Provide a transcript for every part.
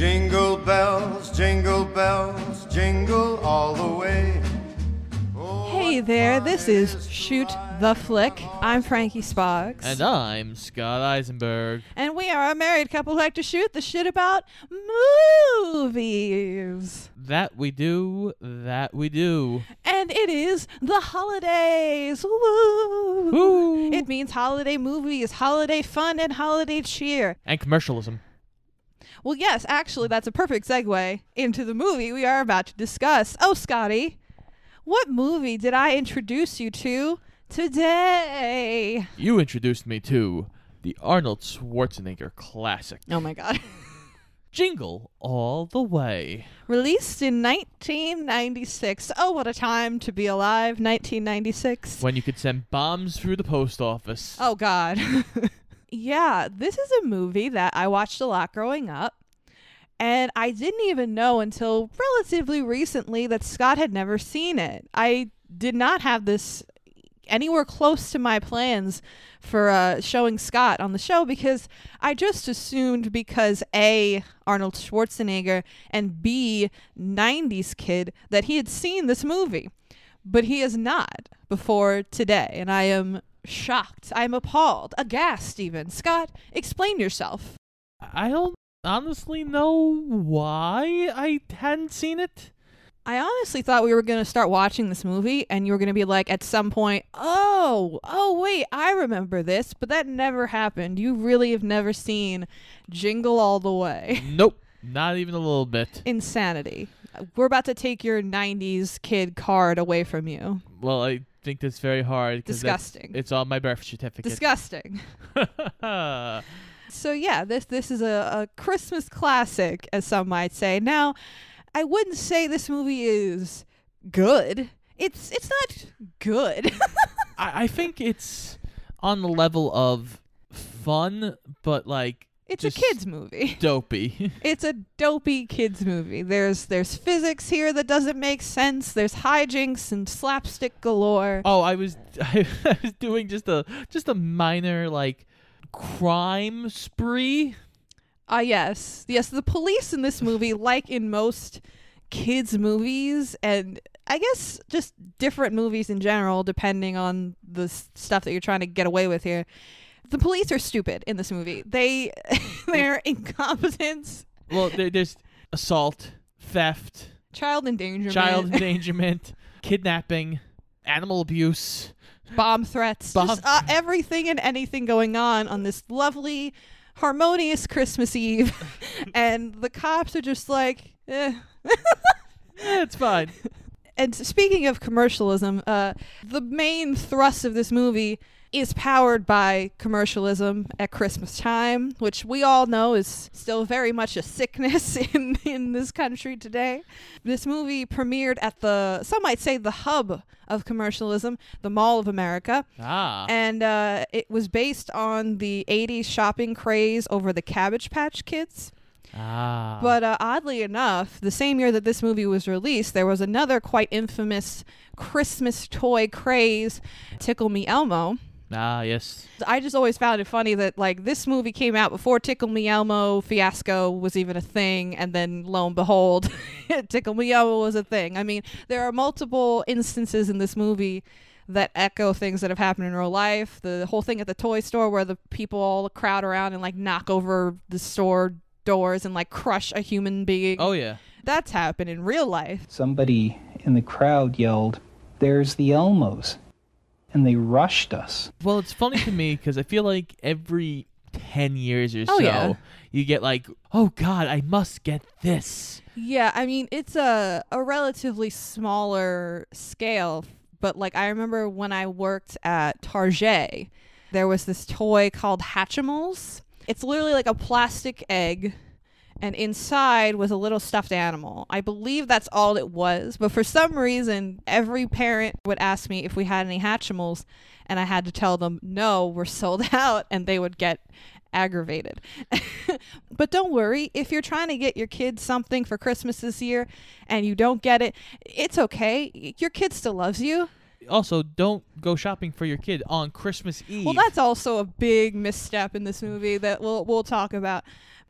Jingle bells, jingle bells, jingle all the way. Oh, hey there, this is Shoot the Flick. I'm Frankie Spoggs. And I'm Scott Eisenberg. And we are a married couple who like to shoot the shit about movies. That we do, that we do. And it is the holidays. Woo! Woo! It means holiday movies, holiday fun, and holiday cheer. And commercialism. Well, yes, actually, that's a perfect segue into the movie we are about to discuss. Oh, Scotty, what movie did I introduce you to today? You introduced me to the Arnold Schwarzenegger classic, Oh my god. Jingle All the Way. Released in 1996. Oh, what a time to be alive, 1996. When you could send bombs through the post office. Oh, God. yeah, this is a movie that I watched a lot growing up. And I didn't even know until relatively recently that Scott had never seen it. I did not have this anywhere close to my plans for uh, showing Scott on the show because I just assumed because A, Arnold Schwarzenegger, and B, 90s kid, that he had seen this movie. But he has not before today. And I am shocked. I'm appalled, aghast even. Scott, explain yourself. I don't honestly know why I hadn't seen it. I honestly thought we were going to start watching this movie and you were going to be like, at some point, oh, oh, wait, I remember this, but that never happened. You really have never seen Jingle All the Way. Nope, not even a little bit. Insanity. We're about to take your 90s kid card away from you. Well, I think that's very hard. Disgusting. It's on my birth certificate. Disgusting. So yeah, this this is a, a Christmas classic, as some might say. Now, I wouldn't say this movie is good. It's it's not good. I, I think it's on the level of fun, but like it's Just- a kids movie. dopey. It's a dopey kids movie. There's there's physics here that doesn't make sense. There's hijinks and slapstick galore. oh, I was I, was doing just a just a minor like crime spree. Ah, yes. Yes, the police in this movie, like in most kids' movies, and I guess just different movies in general, depending on the stuff that you're trying to get away with here. The police are stupid in this movie. They, their incompetence, Well, there's assault, theft, child endangerment, child endangerment, kidnapping, animal abuse. bomb threats, Bomb- just uh, everything and anything going on on this lovely, harmonious Christmas Eve, and the cops are just like, eh. Eh, it's fine. and speaking of commercialism, uh, the main thrust of this movie is powered by commercialism at Christmas time, which we all know is still very much a sickness in, in this country today. This movie premiered at the, some might say, the hub of commercialism, the Mall of America. Ah, And uh, it was based on the 80s shopping craze over the Cabbage Patch Kids. ah. But uh, oddly enough, the same year that this movie was released, there was another quite infamous Christmas toy craze, Tickle Me Elmo. Ah, yes. I just always found it funny that like this movie came out before Tickle Me Elmo fiasco was even a thing, and then lo and behold, Tickle Me Elmo was a thing. I mean, there are multiple instances in this movie that echo things that have happened in real life. The whole thing at the toy store where the people all crowd around and like knock over the store doors and like crush a human being. Oh yeah. That's happened in real life. Somebody in the crowd yelled, There's the Elmos. And they rushed us. Well, it's funny to me because I feel like every 10 years or Oh, so, yeah. you get like, oh God, I must get this. Yeah, I mean it's a a relatively smaller scale, but like I remember when I worked at Target, there was this toy called Hatchimals. It's literally like a plastic egg and inside was a little stuffed animal. I believe that's all it was, but for some reason every parent would ask me if we had any Hatchimals and I had to tell them no, we're sold out and they would get aggravated. but don't worry, if you're trying to get your kids something for Christmas this year and you don't get it, it's okay. Your kid still loves you. Also, don't go shopping for your kid on Christmas Eve. Well, that's also a big misstep in this movie that we'll we'll talk about.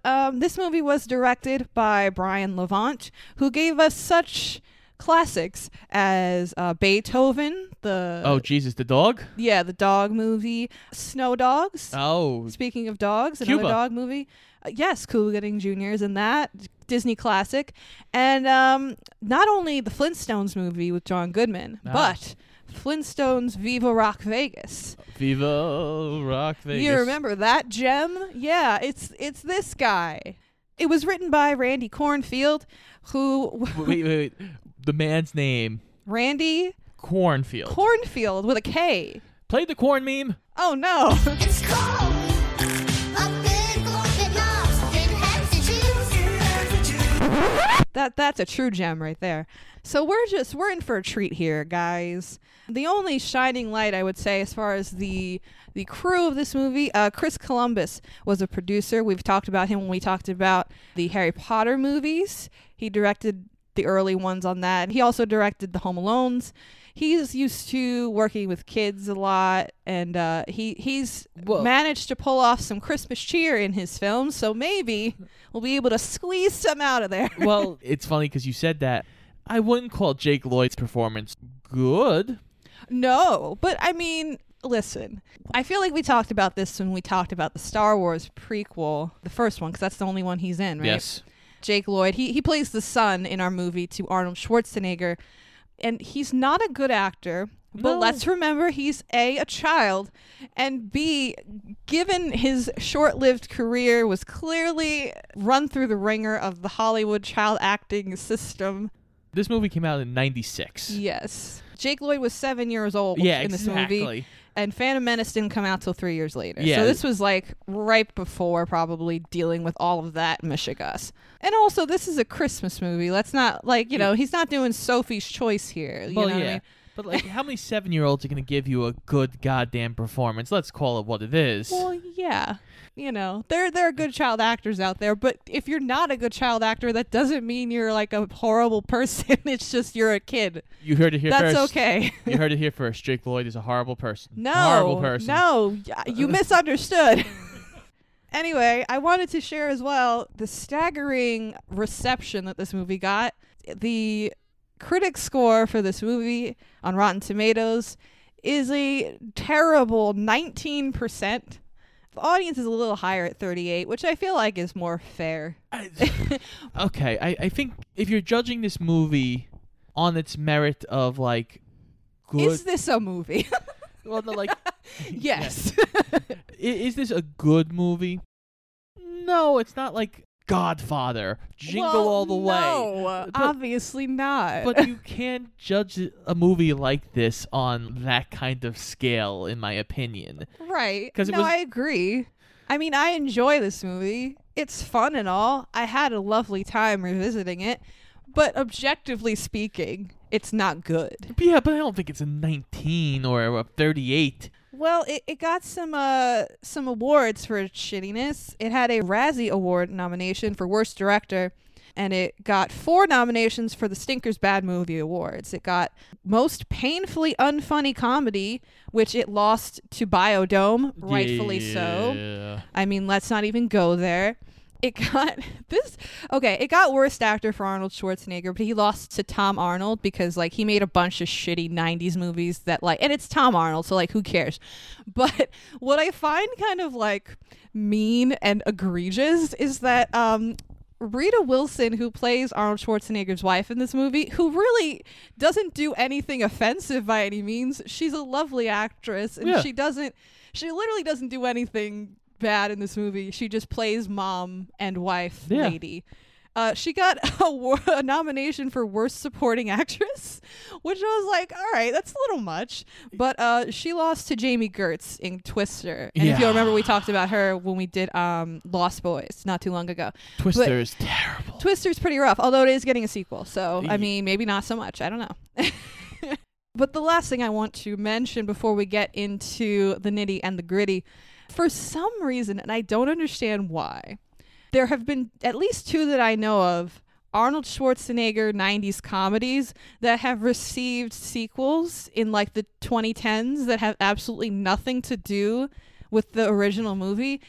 Um, this movie was directed by Brian Levant, who gave us such classics as uh, Beethoven, the oh Jesus, the dog. yeah, the dog movie, Snow Dogs. Oh, Speaking of dogs, another Cuba. dog movie. Uh, yes, Cuba Gooding Jr. is in that Disney classic, and um, not only the Flintstones movie with John Goodman, Ah. but Flintstones Viva Rock Vegas. Viva Rock Vegas. You remember that gem? Yeah, it's it's this guy. It was written by Randy Kornfield, who wait, wait, wait. The man's name, Randy Kornfield. Kornfield with a K. Played the corn meme. Oh no. That that's a true gem right there. So we're just we're in for a treat here, guys. The only shining light I would say as far as the the crew of this movie, uh, Chris Columbus was a producer. We've talked about him when we talked about the Harry Potter movies. He directed the early ones on that. He also directed the Home Alones. He's used to working with kids a lot, and uh, he he's Well- managed to pull off some Christmas cheer in his films. So maybe we'll be able to squeeze some out of there. well, it's funny because you said that. I wouldn't call Jake Lloyd's performance good. No, but I mean, listen. I feel like we talked about this when we talked about the Star Wars prequel, the first one, because that's the only one he's in, right? Yes. Jake Lloyd. He he plays the son in our movie to Arnold Schwarzenegger, and he's not a good actor. But No. let's remember he's a a child, and b given his short-lived career was clearly run through the ringer of the Hollywood child acting system. This movie came out in '96. Yes, Jake Lloyd was seven years old Yeah, in this exactly. movie. and Phantom Menace didn't come out till three years later. Yeah. So this was like right before probably dealing with all of that Michigas. And also, this is a Christmas movie. Let's not like you know he's not doing Sophie's Choice here. You Well, know what I yeah. mean? But like, how many seven-year-olds are gonna give you a good goddamn performance? Let's call it what it is. Well, yeah. You know, there there are good child actors out there, but if you're not a good child actor, that doesn't mean you're like a horrible person. it's just you're a kid. you heard it here That's first. okay. you heard it here first. Jake Lloyd is a horrible person. No, horrible person. No, y- you misunderstood. anyway, I wanted to share as well the staggering reception that this movie got. The critic score for this movie on Rotten Tomatoes is a terrible 19%. The audience is a little higher at 38, which I feel like is more fair. I- okay, I, I think if you're judging this movie on its merit of like good, Is this a movie? well, no, like, yes. Is this a good movie? No, it's not like Godfather, Jingle Well, All the Way. No, But- obviously not. But you can't judge a movie like this on that kind of scale, in my opinion. Right. 'Cause it no, was- I agree. I mean, I enjoy this movie. It's fun and all. I had a lovely time revisiting it. But objectively speaking, it's not good. Yeah, but I don't think it's a 19 or a 38. Well, it, it got some uh some awards for its shittiness. It had a Razzie Award nomination for Worst Director, and it got four nominations for the Stinkers Bad Movie Awards. It got Most Painfully Unfunny Comedy, which it lost to Bio-Dome, rightfully so. Yeah. I mean, let's not even go there. It got this okay, it got worst actor for Arnold Schwarzenegger, but he lost to Tom Arnold because like he made a bunch of shitty 90s movies that like and it's Tom Arnold, so like who cares? But what I find kind of like mean and egregious is that um Rita Wilson, who plays Arnold Schwarzenegger's wife in this movie, who really doesn't do anything offensive by any means. She's a lovely actress, and Yeah. she doesn't. She literally doesn't do anything bad in this movie. She just plays mom and wife Yeah. lady. Uh, she got a, a nomination for worst supporting actress, which I was like, all right, that's a little much. But uh, she lost to Jami Gertz in Twister, and if you'll remember, we talked about her when we did um, Lost Boys not too long ago. Twister is terrible. Twister's pretty rough, although it is getting a sequel. So, I mean, maybe not so much. I don't know. but the last thing I want to mention before we get into the nitty and the gritty, for some reason, and I don't understand why, there have been at least two that I know of. Arnold Schwarzenegger 90s comedies that have received sequels in like the 2010s that have absolutely nothing to do with the original movie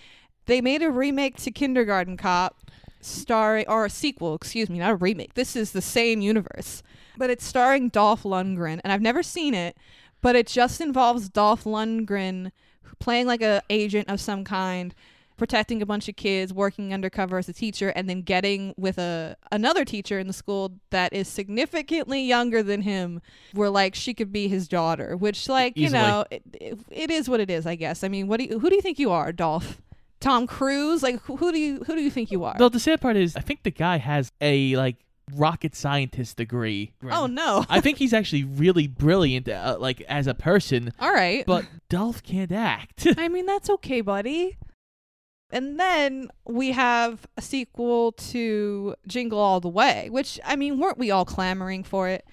They made a remake to Kindergarten Cop, starring or a sequel, excuse me, not a remake. This is the same universe, but it's starring Dolph Lundgren, and I've never seen it, but it just involves Dolph Lundgren playing like a agent of some kind, protecting a bunch of kids, working undercover as a teacher, and then getting with a another teacher in the school that is significantly younger than him. Where like she could be his daughter, which like you know it, it, it is what it is. I guess. I mean, what do you, who do you think you are, Dolph? Tom Cruise? Like who, who do you who do you think you are? Well, the sad part is, I think the guy has a like rocket scientist degree. oh no! I think he's actually really brilliant, uh, like as a person. All right, But Dolph can't act. I mean, that's okay, buddy. And then we have a sequel to Jingle All the Way, which, I mean, weren't we all clamoring for it?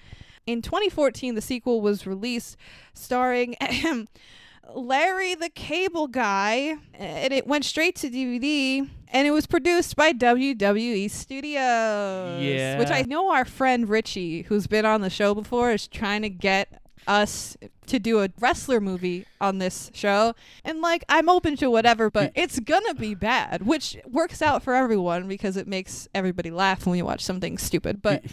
In 2014, the sequel was released starring Larry the Cable Guy, and it went straight to DVD, and it was produced by WWE Studios. Yeah. Which I know our friend Richie, who's been on the show before, is trying to get us to do a wrestler movie on this show. And like, I'm open to whatever, but it's gonna be bad, which works out for everyone because it makes everybody laugh when we watch something stupid. But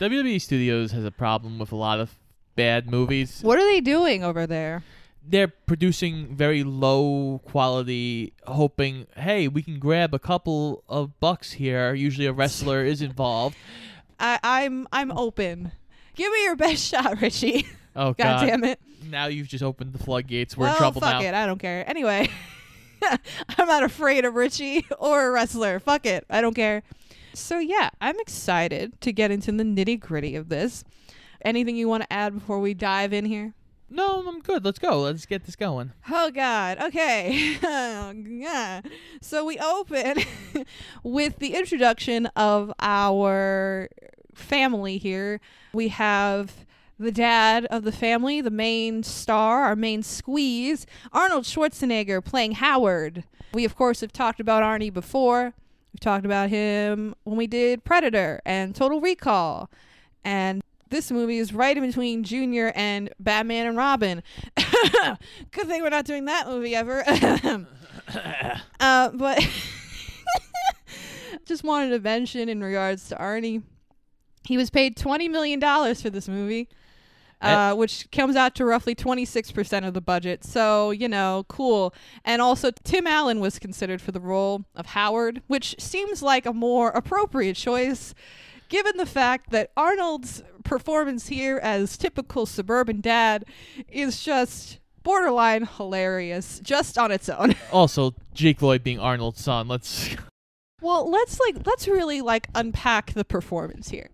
WWE Studios has a problem with a lot of bad movies. what are they doing over there? They're producing very low quality, hoping, hey, we can grab a couple of bucks here. Usually a wrestler is involved. I, I'm I'm open. Give me your best shot, Richie. Oh God, God! damn it. Now you've just opened the floodgates. We're well, in trouble fuck now. it. I don't care. Anyway, I'm not afraid of Richie or a wrestler. Fuck it. I don't care. So yeah, I'm excited to get into the nitty gritty of this. Anything you want to add before we dive in here? No, I'm good. Let's go. Let's get this going. Oh God. Okay. Oh, yeah. So we open with the introduction of our family here. We have the dad of the family, the main star, our main squeeze, Arnold Schwarzenegger playing Howard. We of course have talked about Arnie before. We've talked about him when we did Predator and Total Recall. And this movie is right in between Junior and Batman and Robin. Good thing we're not doing that movie ever. uh, but just wanted to mention in regards to Arnie, he was paid twenty million dollars for this movie. Uh, which comes out to roughly 26% of the budget. So, you know, cool. And also, Tim Allen was considered for the role of Howard, which seems like a more appropriate choice given the fact that Arnold's performance here as typical suburban dad is just borderline hilarious just on its own. Also, Jake Lloyd being Arnold's son. Let's well, let's like let's really like unpack the performance here.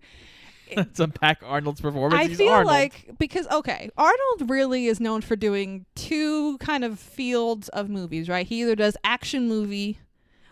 let's unpack Arnold's performance. I He's feel Arnold. like because okay, Arnold really is known for doing two kind of fields of movies, right? He either does action movie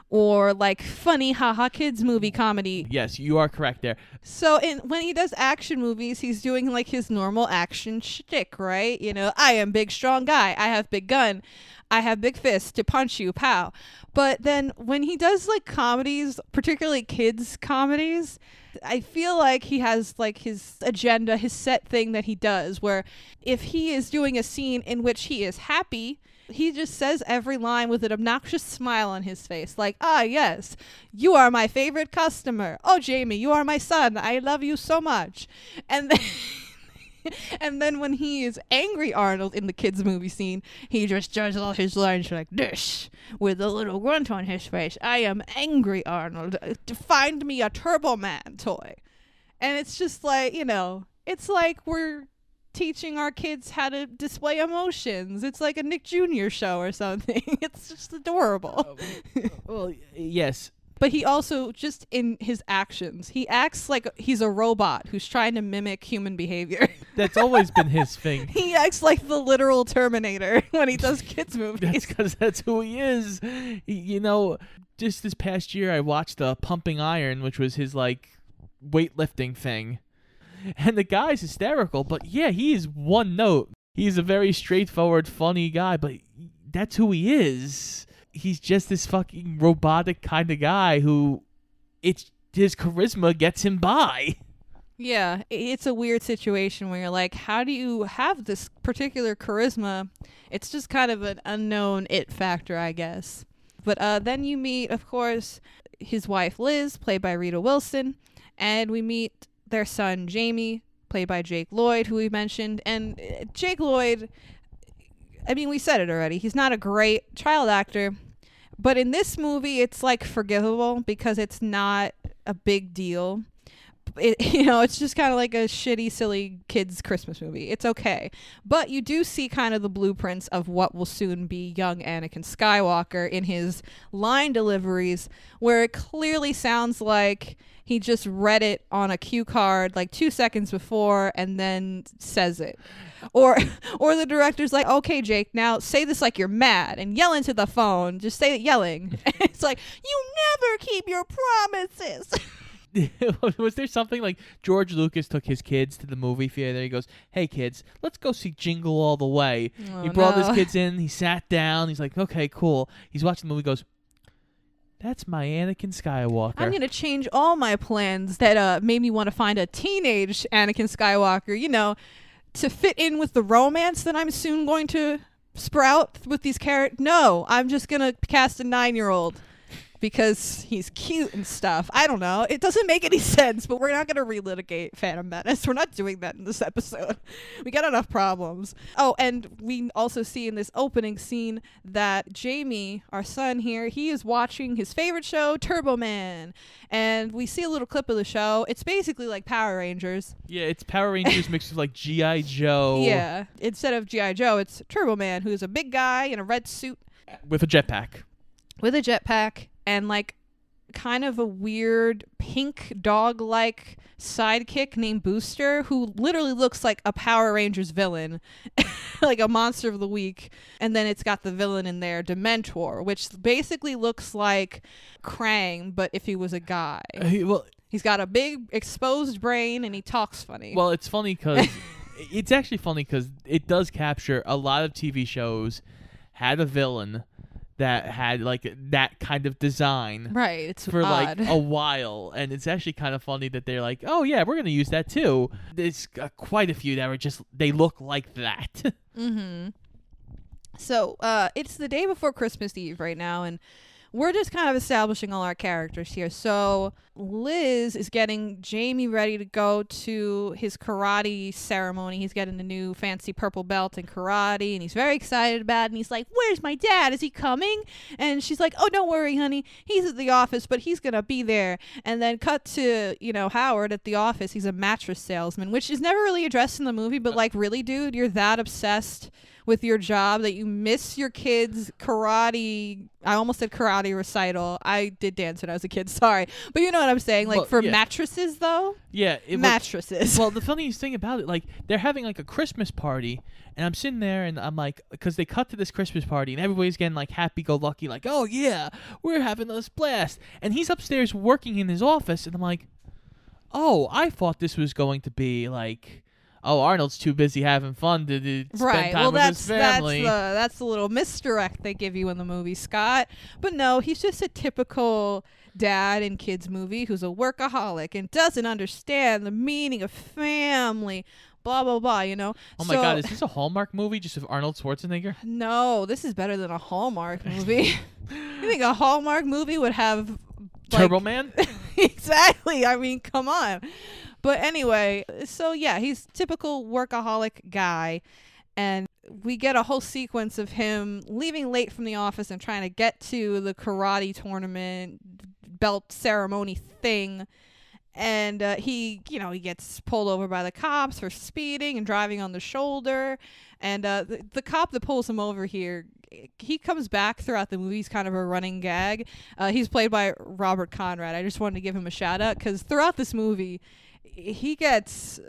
or like funny haha kids movie comedy. yes, you are correct there. So in when he does action movies, he's doing like his normal action shtick, right? You know, I am big strong guy. I have big gun. I have big fist to punch you, pow. But then when he does like comedies, particularly kids comedies, I feel like he has like his agenda, his set thing that he does where if he is doing a scene in which he is happy, he just says every line with an obnoxious smile on his face, like, ah, yes, you are my favorite customer. Oh, Jamie, you are my son. I love you so much. And then. and then when he is angry Arnold in the kids movie scene, he just does all his lines like this with a little grunt on his face. I am angry Arnold. Uh, Find me a Turbo Man toy. And it's just like, you know, it's like we're teaching our kids how to display emotions. It's like a Nick Jr. show or something. It's just adorable. Well, yes. But he also just in his actions, he acts like he's a robot who's trying to mimic human behavior. That's always been his thing. he acts like the literal Terminator when he does kids movies. That's movies. because that's who he is. He- you know, just this past year, I watched uh, Pumping Iron, which was his like weightlifting thing, and the guy's hysterical. But yeah, he is one note. He's a very straightforward, funny guy, but that's who he is. He's just this fucking robotic kind of guy who, it's his charisma gets him by. Yeah, it's a weird situation where you're like, how do you have this particular charisma? It's just kind of an unknown it factor, I guess. But uh, then you meet, of course, his wife Liz, played by Rita Wilson, and we meet their son Jamie, played by Jake Lloyd, who we mentioned. And uh, Jake Lloyd, I mean, we said it already. He's not a great child actor, but in this movie, it's like forgivable because it's not a big deal. It, you know, it's just kind of like a shitty, silly kids' Christmas movie. It's okay, but you do see kind of the blueprints of what will soon be young Anakin Skywalker in his line deliveries, where it clearly sounds like he just read it on a cue card like two seconds before and then says it or or the director's like okay jake now say this like you're mad and yell into the phone just say it yelling it's like you never keep your promises was there something like George Lucas took his kids to the movie theater? He goes, "Hey kids, let's go see Jingle All the Way." Oh, he brought no. his kids in. He sat down. He's like, "Okay, cool." He's watching the movie. Goes, "That's my Anakin Skywalker." i'm gonna change all my plans that uh made me want to find a teenage anakin skywalker you know to fit in with the romance that i'm soon going to sprout with these characters no i'm just gonna cast a nine-year-old because he's cute and stuff. I don't know. It doesn't make any sense, but we're not going to relitigate Phantom Menace. We're not doing that in this episode. We got enough problems. Oh, and we also see in this opening scene that Jamie, our son here, he is watching his favorite show, Turbo Man. And we see a little clip of the show. It's basically like Power Rangers. yeah, it's Power Rangers mixed with like GI Joe. Yeah. Instead of G.I. Joe, it's Turbo Man, who's a big guy in a red suit with a jetpack. with a jetpack and like kind of a weird pink dog like sidekick named Booster who literally looks like a Power Rangers villain, like a monster of the week. And then it's got the villain in there, Dementor, which basically looks like Krang, but if he was a guy. Uh, he- well, He's got a big exposed brain and he talks funny. Well, it's funny because it's actually funny because it does capture a lot of TV shows had a villain that had like that kind of design right, it's for odd. like a while, and it's actually kind of funny that they're like, oh yeah, we're gonna use that too. There's uh, quite a few that were just they look like that. Mm-hmm. So uh, it's the day before Christmas Eve right now, and we're just kind of establishing all our characters here. So Liz is getting Jamie ready to go to his karate ceremony. He's getting a new fancy purple belt in karate, and he's very excited about it. And he's like, "Where's my dad? Is he coming?" And she's like, "Oh, don't worry, honey. He's at the office, but he's gonna be there." And then cut to you know Howard at the office. He's a mattress salesman, which is never really addressed in the movie. But like, really, dude, you're that obsessed with your job that you miss your kids' karate. I almost said karate recital. I did dance when I was a kid. Sorry, but you know what I'm saying. Like Well, for yeah. mattresses, though, yeah, it was- mattresses. well, the funniest thing about it, like they're having like a Christmas party, and I'm sitting there and I'm like, because they cut to this Christmas party and everybody's getting like happy-go-lucky, like, oh yeah, we're having this blast, and he's upstairs working in his office, and I'm like, oh, I thought this was going to be like, oh, Arnold's too busy having fun to, to spend right. time Well, with that's his that's family. the that's the little misdirect they give you in the movie, Scott. But no, he's just a typical dad and kids movie who's a workaholic and doesn't understand the meaning of family. Blah blah blah. You know. oh my So- God, is this a Hallmark movie just of Arnold Schwarzenegger? No, this is better than a Hallmark movie. you think a Hallmark movie would have like- Turbo Man? exactly. I mean, come on. But anyway, so yeah, he's typical workaholic guy and we get a whole sequence of him leaving late from the office and trying to get to the karate tournament belt ceremony thing and uh, he you know he gets pulled over by the cops for speeding and driving on the shoulder and uh, the, the cop that pulls him over here he comes back throughout the movie. He's kind of a running gag. Uh, he's played by robert conrad. I just wanted to give him a shout out because throughout this movie he gets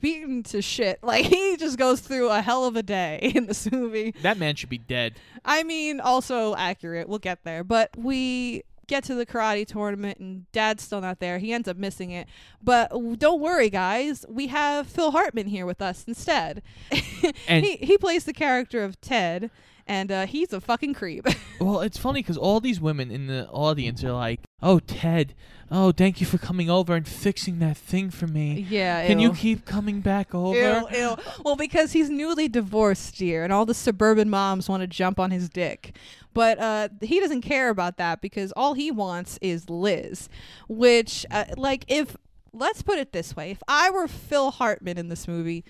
beaten to shit like he just goes through a hell of a day in this movie that man should be dead. I mean, also accurate. We'll get there. But we get to the karate tournament and dad's still not there. He ends up missing it. But don't worry, guys. We have Phil Hartman here with us instead. And- he, he plays the character of Ted. and uh, he's a fucking creep. Well, it's funny because all these women in the audience are like, "Oh, Ted, oh, thank you for coming over and fixing that thing for me. yeah. Can you keep coming back over?" Ew, ew. Well, because he's newly divorced, dear, and all the suburban moms want to jump on his dick. But uh, he doesn't care about that because all he wants is Liz. Which, uh, like, if let's put it this way: if I were Phil Hartman in this movie,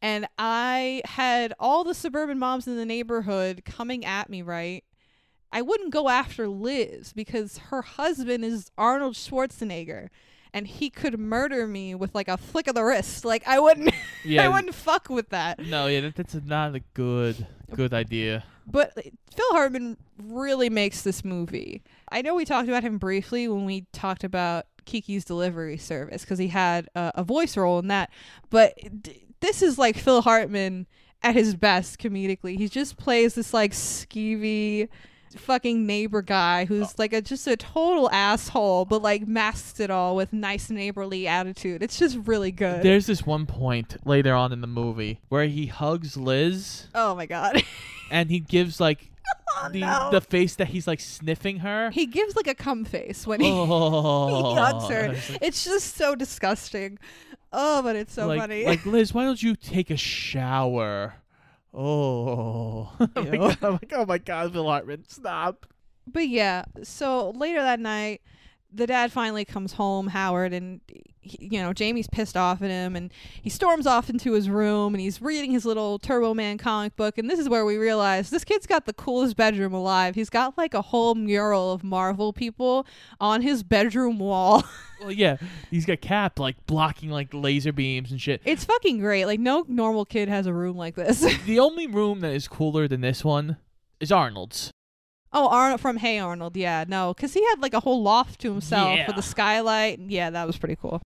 and I had all the suburban moms in the neighborhood coming at me, right? I wouldn't go after Liz because her husband is Arnold Schwarzenegger and he could murder me with like a flick of the wrist. Like I wouldn't Yeah. I wouldn't fuck with that. No, yeah, that, that's not a good good idea. But Phil Hartman really makes this movie. I know we talked about him briefly when we talked about Kiki's Delivery Service because he had uh, a voice role in that. But d- this is like Phil Hartman at his best comedically. He just plays this like skeevy fucking neighbor guy who's oh. like a just a total asshole but like masks it all with nice neighborly attitude it's just really good There's this one point later on in the movie where he hugs Liz oh my god and he gives like Oh, the no. the face that he's like sniffing her. he gives like a cum face when he oh, he hugs her. it's It's just so disgusting. Oh, but it's so like, funny. like Liz, why don't you take a shower? Oh, oh I'm like, I'm like, oh my God, Phil Hartman, stop. but yeah, so later that night, the dad finally comes home, Howard, and he, you know Jamie's pissed off at him, and he storms off into his room, and he's reading his little Turbo Man comic book, and this is where we realize this kid's got the coolest bedroom alive. He's got like a whole mural of Marvel people on his bedroom wall. Well, yeah, he's got Cap like blocking like laser beams and shit. it's fucking great. Like no normal kid has a room like this. the only room that is cooler than this one is Arnold's. Oh, Arnold from Hey Arnold. Yeah, no, because he had like a whole loft to himself Yeah. with a skylight. Yeah, that was pretty cool.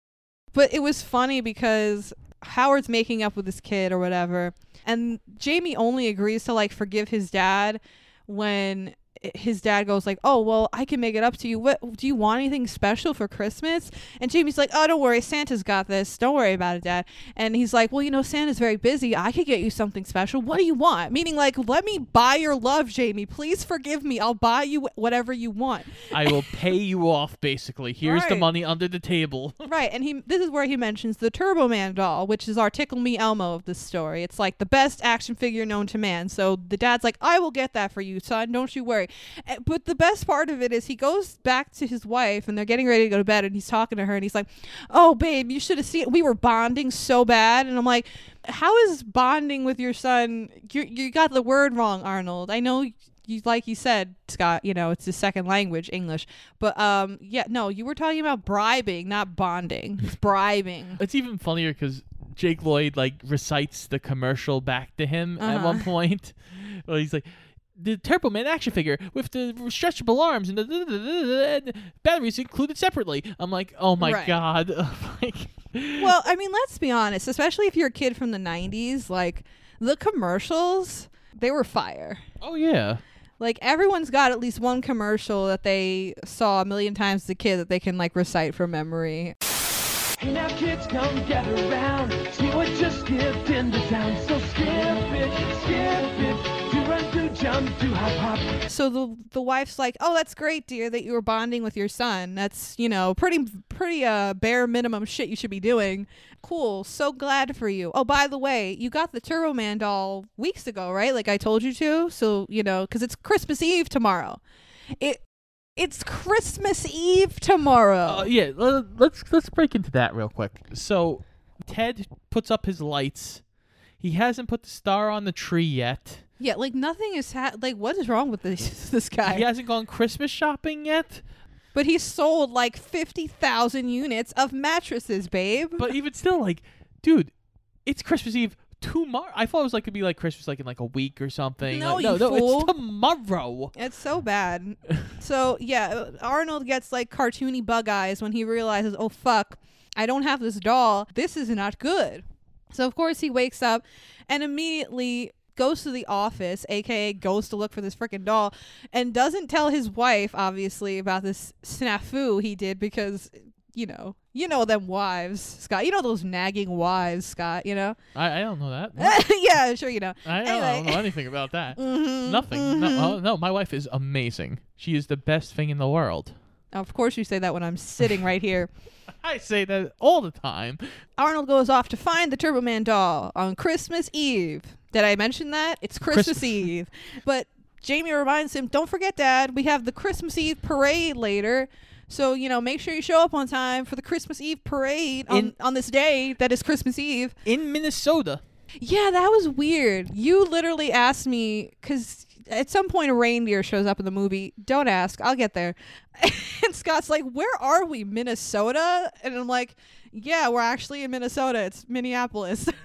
But it was funny because Howard's making up with his kid or whatever, and Jamie only agrees to like forgive his dad when his dad goes like, "Oh, well, I can make it up to you. What do you want anything special for Christmas?" And Jamie's like, "Oh, don't worry, Santa's got this. Don't worry about it, Dad." And he's like, "Well, you know, Santa's very busy. I could get you something special. What do you want?" Meaning like, "Let me buy your love, Jamie. Please forgive me. I'll buy you whatever you want." I will pay you off. Basically, here's the money under the table. Right, and he this is where he mentions the Turbo Man doll, which is our Tickle Me Elmo of this story. It's like the best action figure known to man. So the dad's like, "I will get that for you, son. Don't you worry." Eh, But the best part of it is he goes back to his wife, and they're getting ready to go to bed, and he's talking to her, and he's like, "Oh, babe, you should have seen. We were bonding so bad." And I'm like, "How is bonding with your son? You you got the word wrong, Arnold. I know." You, like you said, Scott, you know, it's his second language, English. But um yeah, no, you were talking about bribing, not bonding. It's bribing. It's even funnier because Jake Lloyd like recites the commercial back to him at Uh-huh. one point. Well, he's like. The Turbo Man action figure with the stretchable arms and the, the, the- the- the batteries included separately. I'm like, oh my Right. god! like, Well, I mean, let's be honest, especially if you're a kid from the 90s, like the commercials, they were fire. oh yeah, Like everyone's got at least one commercial that they saw a million times as a kid that they can like recite from memory. Hey now kids, come get around. Stewart just skipped into town. So skip it, skip it. Do run, do jump, do hop, hop. So the the wife's like, "Oh, that's great, dear, that you were bonding with your son. That's you know pretty pretty uh bare minimum shit you should be doing. Cool, so glad for you. Oh, by the way, you got the Turbo Man doll weeks ago, right? Like I told you to. So you know, because it's Christmas Eve tomorrow. It it's Christmas Eve tomorrow. Uh, yeah, let's let's break into that real quick. So, Ted puts up his lights. He hasn't put the star on the tree yet. Yeah, like nothing is ha- like what is wrong with this this guy? He hasn't gone Christmas shopping yet. But he sold like fifty thousand units of mattresses, babe. But even still, like, dude, it's Christmas Eve tomorrow. I thought it was like it'd be like Christmas like in like a week or something. No, Like, you no, fool. it's tomorrow. It's so bad. so yeah, uh, Arnold gets like cartoony bug eyes when he realizes, oh fuck, I don't have this doll. This is not good. So of course he wakes up and immediately goes to the office, aka goes to look for this freaking doll, and doesn't tell his wife, obviously, about this snafu he did because you know You know them wives, Scott. You know those nagging wives, Scott. You know. I, I don't know that. Yeah, sure you know. I, don't- I don't know anything about that. Mhm, Nothing. No, mhm. oh, no, my wife is amazing. She is the best thing in the world. Of course, you say that when I'm sitting right here. I say that all the time. Arnold goes off to find the Turbo Man doll on Christmas Eve. Did I mention that? It's Christmas. Eve. But Jamie reminds him, don't forget, Dad, we have the Christmas Eve parade later. So, you know, make sure you show up on time for the Christmas Eve parade on, In- on this day that is Christmas Eve. In Minnesota. Yeah, that was weird. You literally asked me, because at some point a reindeer shows up in the movie. Don't ask, I'll get there. and Scott's like, Where are we? Minnesota? And I'm like, Yeah, we're actually in Minnesota. It's Minneapolis.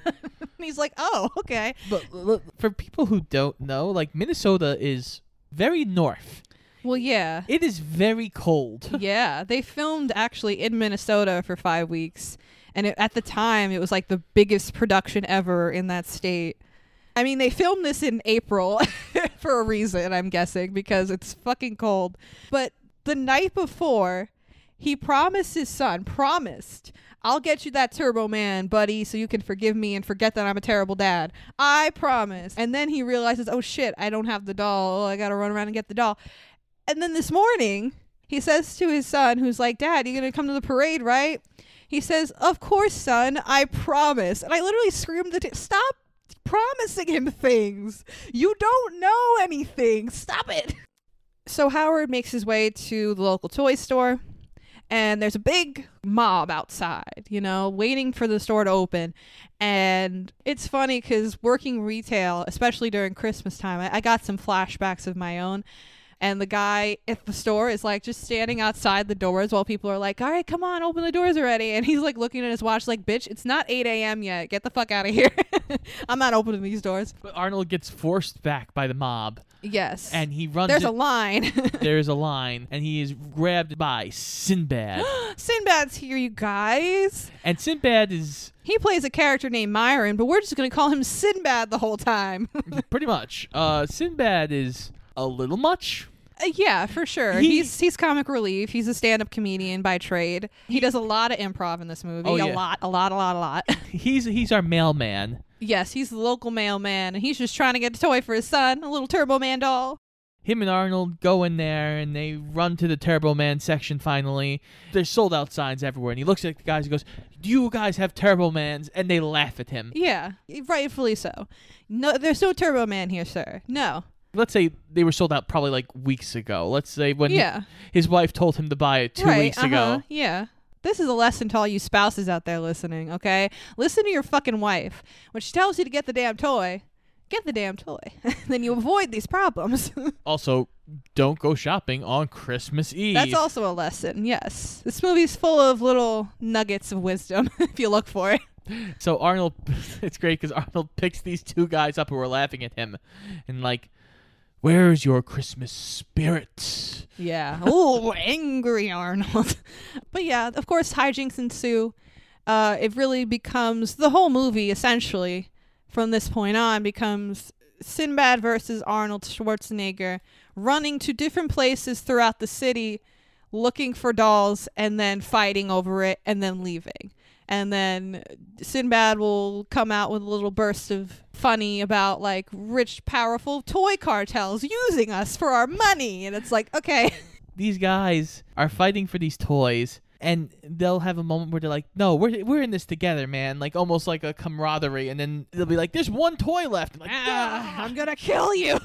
and he's like, Oh, okay. But l- l- for people who don't know, like Minnesota is very north. Well, yeah. It is very cold. yeah, they filmed actually in Minnesota for five weeks, and it, at the time it was like the biggest production ever in that state. I mean, they filmed this in April for a reason, I'm guessing, because it's fucking cold. But the night before, he promised his son, promised, I'll get you that Turbo Man, buddy, so you can forgive me and forget that I'm a terrible dad. I promise. And then he realizes, oh shit, I don't have the doll. Oh, I gotta run around and get the doll. And then this morning, he says to his son, who's like, Dad, you gonna come to the parade, right? He says, Of course, son, I promise. And I literally screamed at him, Stop promising him things. You don't know anything. Stop it. So Howard makes his way to the local toy store, and there's a big mob outside, you know, waiting for the store to open. And it's funny because working retail, especially during Christmas time, I, I got some flashbacks of my own. And the guy at the store is like just standing outside the doors while people are like, all right, come on, open the doors already. And he's like looking at his watch, like, bitch, it's not 8 a.m. yet. Get the fuck out of here. I'm not opening these doors. But Arnold gets forced back by the mob, Yes. and he runs. there's a line. there's a line, and he is grabbed by Sinbad. Sinbad's here, you guys. and Sinbad is He plays a character named Myron, but we're just going to call him Sinbad the whole time. pretty much. Uh, Sinbad is a little much. Uh, yeah, for sure. He- he's he's comic relief. He's a stand-up comedian by trade. He does a lot of improv in this movie. Oh, A yeah. lot, a lot, a lot, a lot. He's he's our mailman. Yes, he's the local mailman, and he's just trying to get a toy for his son, a little Turbo Man doll. Him and Arnold go in there and they run to the Turbo Man section finally. There's sold out signs everywhere, and he looks at the guys and goes, Do you guys have Turbo Mans? And they laugh at him. Yeah, rightfully so. No, there's no Turbo Man here, sir. No. Let's say they were sold out probably like weeks ago. Let's say when Yeah. his wife told him to buy it two right, weeks uh-huh, ago. Yeah. This is a lesson to all you spouses out there listening, okay? Listen to your fucking wife. When she tells you to get the damn toy, get the damn toy. then you avoid these problems. Also, don't go shopping on Christmas Eve. That's also a lesson, yes. This movie's full of little nuggets of wisdom if you look for it. So Arnold, it's great because Arnold picks these two guys up who are laughing at him, and like, where's your Christmas spirit? Yeah. Oh, angry Arnold. but yeah, of course, hijinks ensue. Uh, it really becomes the whole movie essentially from this point on becomes Sinbad versus Arnold Schwarzenegger running to different places throughout the city looking for dolls and then fighting over it and then leaving. And then Sinbad will come out with a little burst of funny about like rich, powerful toy cartels using us for our money. And it's like, okay. These guys are fighting for these toys. And they'll have a moment where they're like, "No, we're we're in this together, man!" Like almost like a camaraderie. And then they'll be like, "There's one toy left." I'm like, ah, "Ah." I'm gonna kill you.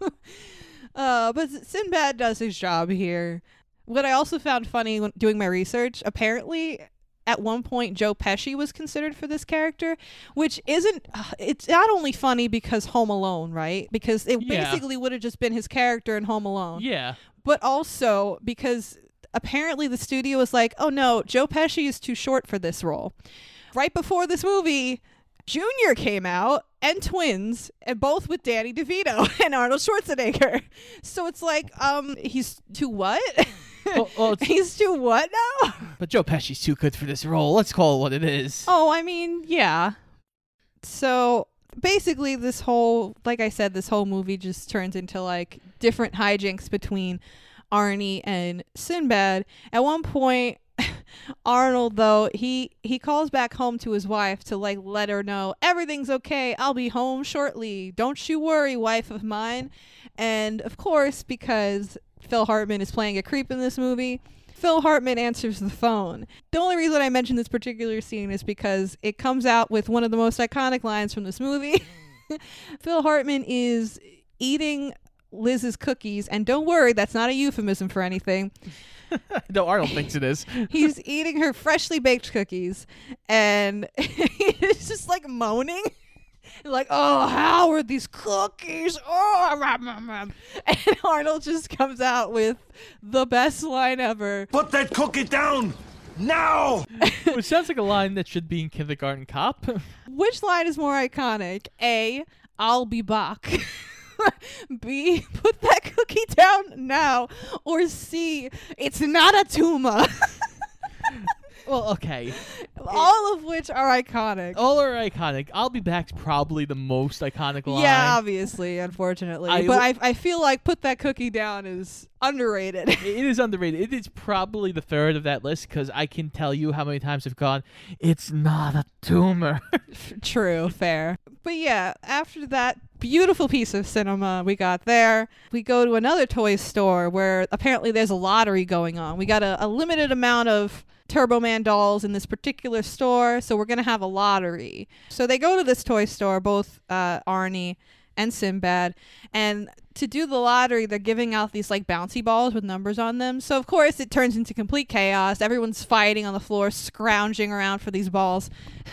uh, but Sinbad does his job here. What I also found funny when doing my research, apparently at one point Joe Pesci was considered for this character, which isn't. Uh, it's not only funny because Home Alone, right? Because it Yeah. basically would have just been his character in Home Alone, Yeah, but also because apparently the studio was like, "Oh no, Joe Pesci is too short for this role." Right before this movie, Junior came out and twins, and both with Danny DeVito and Arnold Schwarzenegger. So it's like, um, he's too what? Well- well, he's too what now? but Joe Pesci's too good for this role. Let's call it what it is. Oh, I mean, yeah. So basically, this whole, like I said, this whole movie just turns into like different hijinks between Arnie and Sinbad. At one point, Arnold though, he he calls back home to his wife to like let her know everything's okay. I'll be home shortly. Don't you worry, wife of mine. And of course, because Phil Hartman is playing a creep in this movie, Phil Hartman answers the phone. The only reason I mention this particular scene is because it comes out with one of the most iconic lines from this movie. Phil Hartman is eating Liz's cookies, and don't worry, that's not a euphemism for anything. no, Arnold thinks it is. He's eating her freshly baked cookies, and he's just like moaning. Like, oh, how are these cookies? Oh, rum, rum, rum." and Arnold just comes out with the best line ever. Put that cookie down! Now! Which sounds like a line that should be in Kindergarten Cop. Which line is more iconic? A, I'll be back. B, put that cookie down now. Or C, it's not a tumor. Well, okay. All of which are iconic. All are iconic. I'll be back's probably the most iconic line. Yeah, obviously, unfortunately. But I but w- I, I feel like put that cookie down is underrated. It is underrated. It is probably the third of that list because I can tell you how many times I've gone, it's not a tumor. True, fair. But yeah, after that beautiful piece of cinema we got there, we go to another toy store where apparently there's a lottery going on. We got a, a limited amount of Turbo Man dolls in this particular store, so we're going to have a lottery. So they go to this toy store, both uh, Arnie and Sinbad, and to do the lottery, they're giving out these like bouncy balls with numbers on them. So of course it turns into complete chaos. Everyone's fighting on the floor, scrounging around for these balls.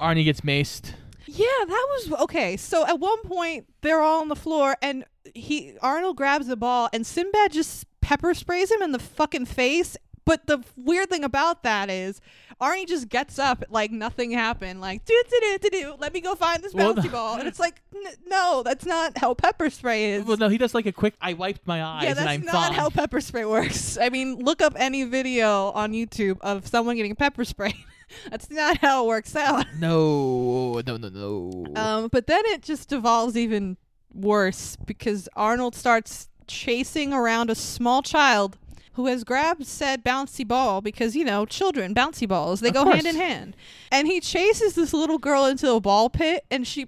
Arnie gets maced. Yeah, that was okay. So at one point they're all on the floor and he Arnold grabs the ball and Sinbad just pepper sprays him in the fucking face. But the weird thing about that is Arnie just gets up like nothing happened, like do do do do do. Let me go find this Well, bouncy no. ball, and it's like n- no, that's not how pepper spray is. Well, no, he does like a quick, I wiped my eyes yeah, and that's I'm not fine. how pepper spray works. I mean, look up any video on YouTube of someone getting pepper sprayed. that's not how it works out. no, no, no, no. Um, but then it just devolves even worse because Arnold starts chasing around a small child who has grabbed said bouncy ball because you know children bouncy balls they Of go course. hand in hand and he chases this little girl into a ball pit and she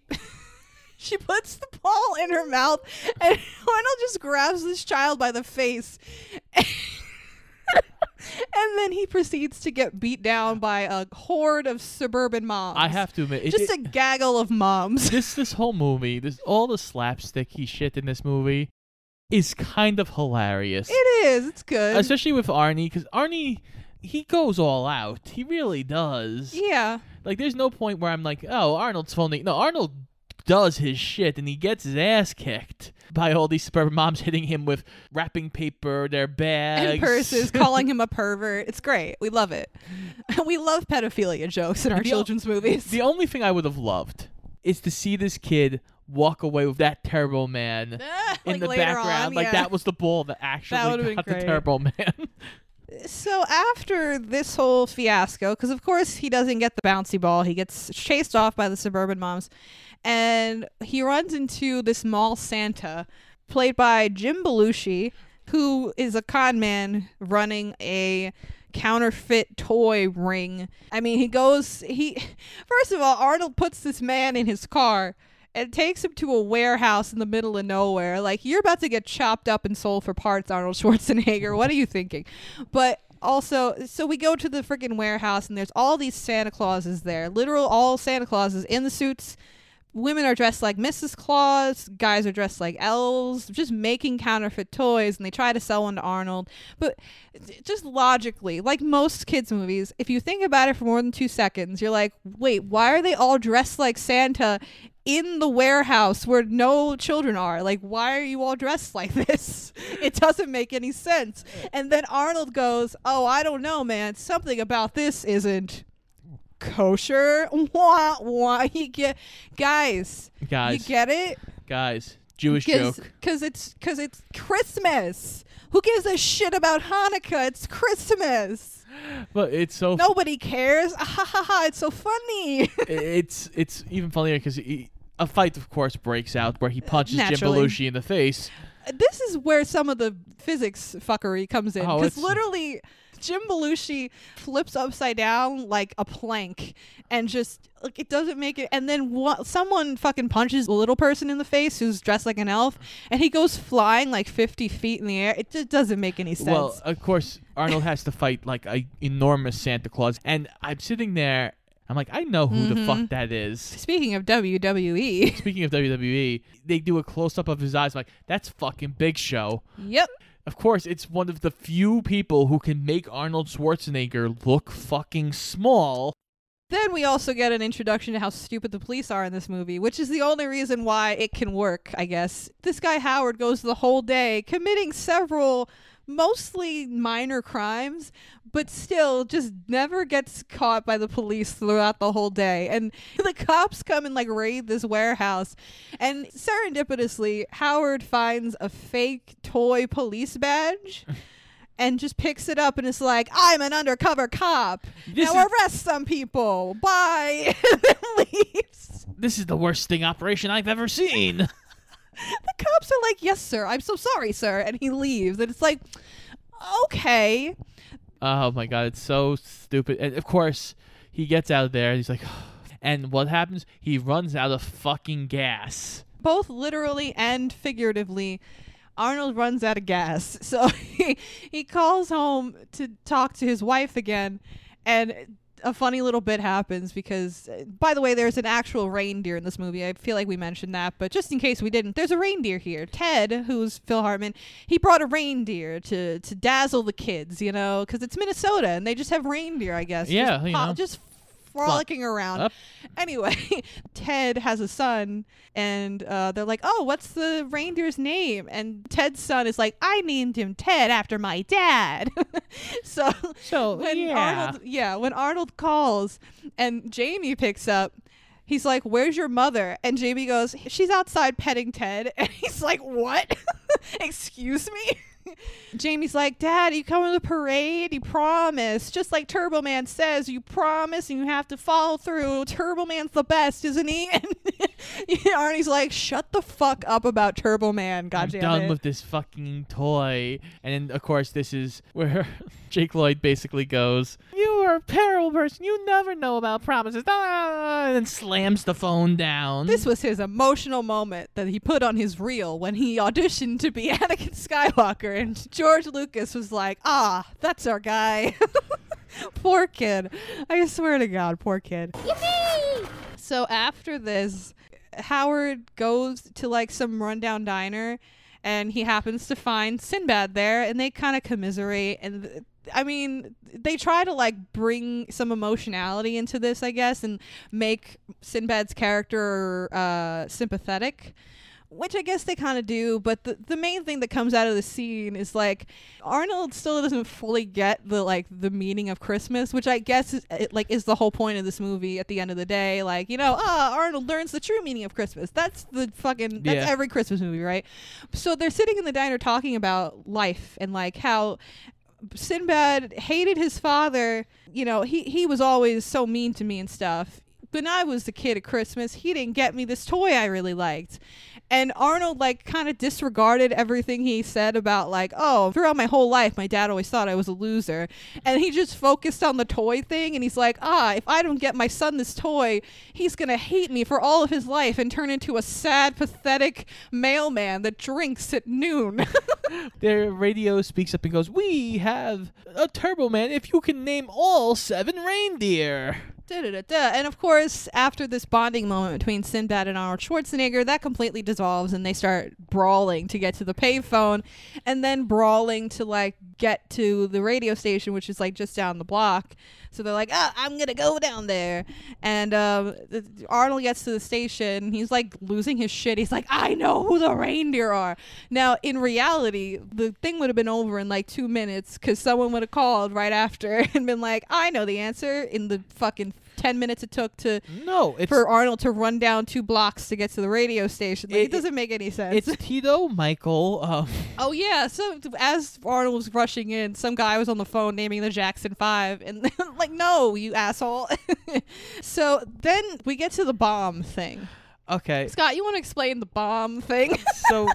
she puts the ball in her mouth and Arnold just grabs this child by the face and then he proceeds to get beat down by a horde of suburban moms I have to admit, it, just it- a gaggle of moms this this whole movie, this all the slapsticky shit in this movie is kind of hilarious. It is. It's good. Especially with Arnie, because Arnie, he goes all out. He really does. yeah. Like, there's no point where I'm like, oh, Arnold's phony. No, Arnold does his shit, and he gets his ass kicked by all these suburban moms hitting him with wrapping paper, their bags, And purses, calling him a pervert. It's great. We love it. we love pedophilia jokes in our The o- children's movies. The only thing I would have loved is to see this kid walk away with that terrible man in like the background. on, like yeah. that was the ball that actually been got the terrible man. So after this whole fiasco, because of course he doesn't get the bouncy ball, he gets chased off by the suburban moms, and he runs into this mall Santa, played by Jim Belushi, who is a con man running a counterfeit toy ring. I mean, he goes he first of all, Arnold puts this man in his car and takes him to a warehouse in the middle of nowhere. Like you're about to get chopped up and sold for parts, Arnold Schwarzenegger. What are you thinking? But also, so we go to the freaking warehouse and there's all these Santa Clauses there. Literal all Santa Clauses in the suits. Women are dressed like Mrs. Claus, guys are dressed like elves, just making counterfeit toys, and they try to sell one to Arnold. But just logically, like most kids' movies, if you think about it for more than two seconds, you're like, wait, why are they all dressed like Santa in the warehouse where no children are? Like, why are you all dressed like this? It doesn't make any sense. And then Arnold goes, oh, I don't know, man. Something about this isn't kosher. Wah, wah. You get, guys, guys, you get it? guys, Jewish joke. Because it's because it's Christmas. Who gives a shit about Hanukkah? It's Christmas. But it's so Nobody cares. Ah, ha ha ha! It's so funny. it's it's even funnier because a fight, of course, breaks out where he punches Jim Naturally. Belushi in the face. this is where some of the physics fuckery comes in Oh, because it's- literally Jim Belushi flips upside down like a plank and just like it doesn't make it and then what someone fucking punches a little person in the face who's dressed like an elf and he goes flying like 50 feet in the air it just doesn't make any sense Well, of course, Arnold has to fight like a enormous Santa Claus, and I'm sitting there. I'm like, I know who the Mm-hmm. fuck that is. speaking of WWE Speaking of WWE, they do a close up of his eyes. I'm like, that's fucking Big Show. yep Of course, it's one of the few people who can make Arnold Schwarzenegger look fucking small. Then we also get an introduction to how stupid the police are in this movie, which is the only reason why it can work, I guess. This guy Howard goes the whole day committing several mostly minor crimes, but still just never gets caught by the police throughout the whole day. And the cops come and like raid this warehouse, and serendipitously, Howard finds a fake toy police badge. And just picks it up and is like, I'm an undercover cop. This now is- arrest some people. Bye. and leaves. This is the worst sting operation I've ever seen. The cops are like, Yes, sir. I'm so sorry, sir. And he leaves. And it's like, Okay. Oh my god, it's so stupid. And of course, he gets out of there and he's like, and what happens? He runs out of fucking gas. Both literally and figuratively, Arnold runs out of gas. So he, he calls home to talk to his wife again. And a funny little bit happens because, uh, by the way, there's an actual reindeer in this movie. I feel like we mentioned that, but just in case we didn't, there's a reindeer here. Ted, who's Phil Hartman, he brought a reindeer to to dazzle the kids, you know, because it's Minnesota and they just have reindeer, I guess. Yeah, just, you know. just frolicking around. Up. Anyway, Ted has a son, and uh, they're like, "Oh, what's the reindeer's name?" And Ted's son is like, "I named him Ted after my dad." so, So, when yeah. Arnold, yeah, when Arnold calls and Jamie picks up. He's like, "Where's your mother?" And Jamie goes, "She's outside petting Ted." And he's like, "What? Excuse me?" Jamie's like, Dad, you coming to the parade? You promise. Just like Turbo Man says, you promise and you have to follow through. Turbo Man's the best, isn't he? And Arnie's like, shut the fuck up about Turbo Man, I'm goddamn done it. with this fucking toy. And then, of course, this is where Jake Lloyd basically goes, You are a terrible person. You never know about promises. Ah, and slams the phone down. this was his emotional moment that he put on his reel when he auditioned to be Anakin Skywalker. And George Lucas was like, ah, that's our guy. poor kid. I swear to God, poor kid. Yippee! So after this, Howard goes to like some rundown diner and he happens to find Sinbad there and they kind of commiserate and th- I mean, they try to like bring some emotionality into this, I guess, and make Sinbad's character uh, sympathetic, which I guess they kind of do. But the the main thing that comes out of the scene is like Arnold still doesn't fully get the like the meaning of Christmas, which I guess is it, like is the whole point of this movie. At the end of the day, like you know, ah, Arnold learns the true meaning of Christmas. That's the fucking that's Yeah. every Christmas movie, right? So they're sitting in the diner talking about life and like how Sinbad hated his father. You know, he he was always so mean to me and stuff. When I was the kid at Christmas, he didn't get me this toy I really liked. And Arnold like kind of disregarded everything he said about like, oh, throughout my whole life my dad always thought I was a loser. And he just focused on the toy thing and he's like, "Ah, if I don't get my son this toy, he's to hate me for all of his life and turn into a sad, pathetic mailman that drinks at noon." Their radio speaks up and goes, We have a Turbo Man if you can name all seven reindeer. Da-da-da-da. And of course, after this bonding moment between Sinbad and Arnold Schwarzenegger, that completely dissolves and they start brawling to get to the payphone and then brawling to like get to the radio station, which is like just down the block. So they're like, ah, I'm going to go down there. And um, Arnold gets to the station. He's like losing his shit. He's like, I know who the reindeer are. Now, in reality, the thing would have been over in like two minutes because someone would have called right after and been like, I know the answer in the fucking 10 minutes it took to No, it's for Arnold to run down two blocks to get to the radio station. Like, it, It- doesn't make any sense. it's Tito, Michael, um, oh yeah. So as Arnold was rushing in, some guy was on the phone naming the Jackson Five, and like, no, you asshole. so then we get to the bomb thing. okay. Scott, you want to explain the bomb thing? So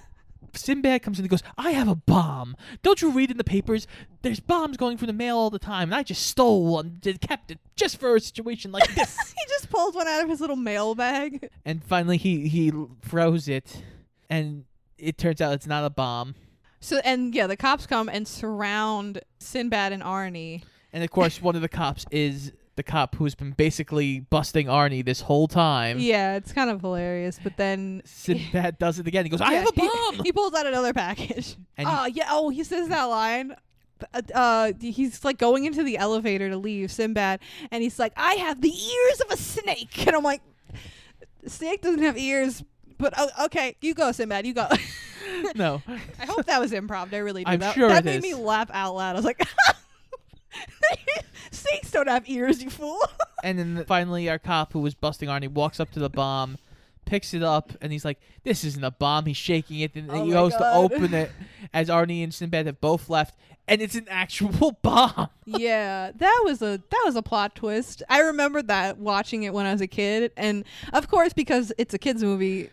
Sinbad comes in and goes, I have a bomb. Don't you read in the papers? There's bombs going through the mail all the time, and I just stole one and kept it just for a situation like this. he just pulls one out of his little mail bag. and finally, he he throws it, and it turns out it's not a bomb. So and yeah, the cops come and surround Sinbad and Arnie. And of course, one of the cops is the cop who's been basically busting Arnie this whole time. Yeah, it's kind of hilarious. But then Sinbad does it again. He goes, "I Yeah, have a bomb." He, pulls out another package. And oh yeah. Oh, he says that line. Uh, uh, he's like going into the elevator to leave Sinbad, and he's like, "I have the ears of a snake," and I'm like, "Snake doesn't have ears." But oh, okay, you go, Sinbad. You go. no, I hope that was improv. I really do. I'm that, sure that made is. me laugh out loud. I was like, "Snakes don't have ears, you fool." and then finally, our cop who was busting Arnie walks up to the bomb, picks it up, and he's like, "This isn't a bomb." He's shaking it, and Oh he goes to open it as Arnie and Sinbad have both left, and it's an actual bomb. yeah, that was a that was a plot twist. I remember that watching it when I was a kid, and of course because it's a kids movie,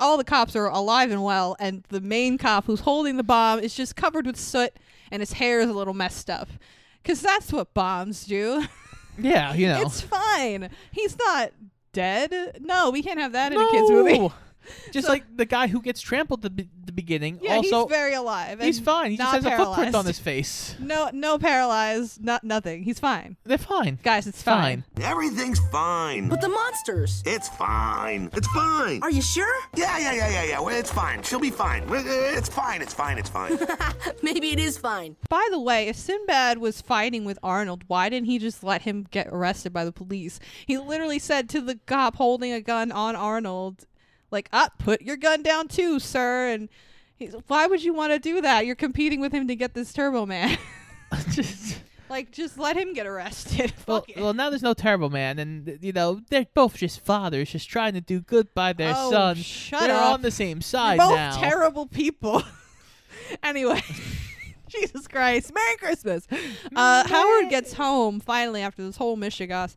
all the cops are alive and well, and the main cop who's holding the bomb is just covered with soot, and his hair is a little messed up, because that's what bombs do. yeah, you know. it's fine. He's not dead. No, we can't have that in a kids movie. No. Just So- like the guy who gets trampled at the, the beginning. Yeah, also, he's very alive. he's fine. He just not has a footprint paralyzed. on his face. No, no paralyzed. Not nothing. He's fine, They're fine. guys. It's Fine. fine. Everything's fine. But the monsters. It's fine. It's fine. Are you sure? Yeah, yeah, yeah, yeah, yeah. Well, it's fine. She'll be fine. Uh, It's fine. It's fine. It's fine. Maybe it is fine. By the way, if Sinbad was fighting with Arnold, why didn't he just let him get arrested by the police? He literally said to the cop holding a gun on Arnold, like, "Ah, put your gun down too, sir." And he's, why would you want to do that? You're competing with him to get this Turbo Man. just, like, just let him get arrested. well, Fuck it. well, now there's no Turbo Man, and you know they're both just fathers, just trying to do good by their Oh, son. shut they're up. on the same You're side both now. terrible people. anyway, Jesus Christ. Merry Christmas. Uh, Howard gets home finally after this whole mishigas,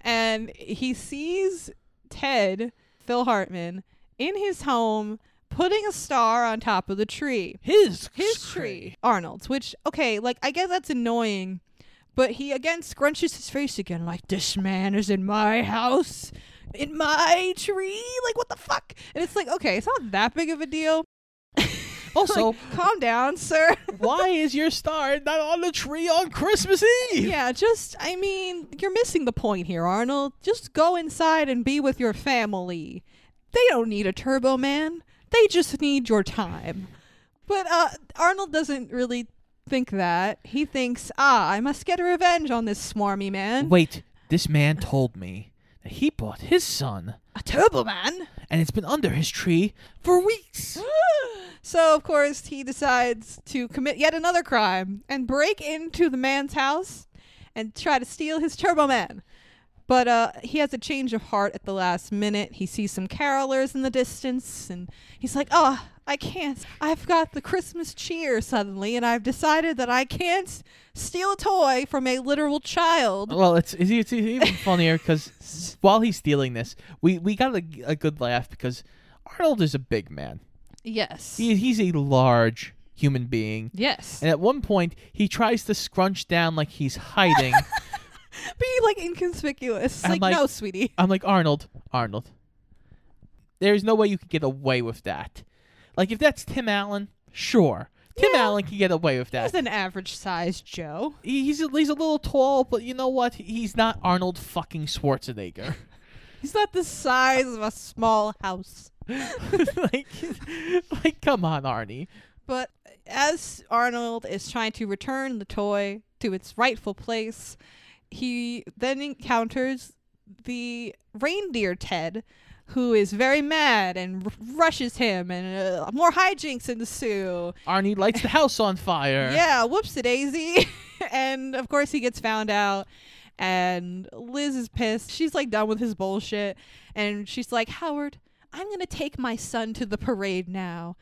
and he sees Ted, Phil Hartman, in his home putting a star on top of the tree. His His tree. Arnold's, which, okay, like, I guess that's annoying. But he again scrunches his face again, like, this man is in my house, in my tree. Like, what the fuck? And it's like, okay, it's not that big of a deal. Also, Like, calm down, sir. why is your star not on the tree on Christmas Eve? yeah, just, I mean, you're missing the point here, Arnold. Just go inside and be with your family. They don't need a turbo man, they just need your time. But uh, Arnold doesn't really think that. He thinks, ah, I must get a revenge on this swarmy man. Wait, this man told me that he bought his son, A turbo man? and it's been under his tree for weeks. so, of course, he decides to commit yet another crime and break into the man's house and try to steal his turbo man. But uh, he has a change of heart at the last minute. He sees some carolers in the distance, and he's like, "Oh, I can't. I've got the Christmas cheer suddenly, and I've decided that I can't steal a toy from a literal child." Well, it's it's, it's even funnier because while he's stealing this, we we got a, a good laugh because Arnold is a big man. Yes. He, he's a large human being, yes. and at one point he tries to scrunch down like he's hiding. Be like inconspicuous. I'm Like, like- no, sweetie. I'm like Arnold, Arnold. There's no way you could get away with that. Like if that's Tim Allen, sure, Tim Yeah. Allen can get away with that. He's an average sized Joe. He's a, he's a little tall, but you know what? He's not Arnold fucking Schwarzenegger. He's not the size of a small house. like, like, come on, Arnie. But as Arnold is trying to return the toy to its rightful place, he then encounters the reindeer Ted, who is very mad and r- rushes him, and uh, more hijinks ensue. Arnie lights the house on fire. Yeah, whoops a daisy. and of course, he gets found out. And Liz is pissed. She's like done with his bullshit. And she's like, Howard, I'm going to take my son to the parade now.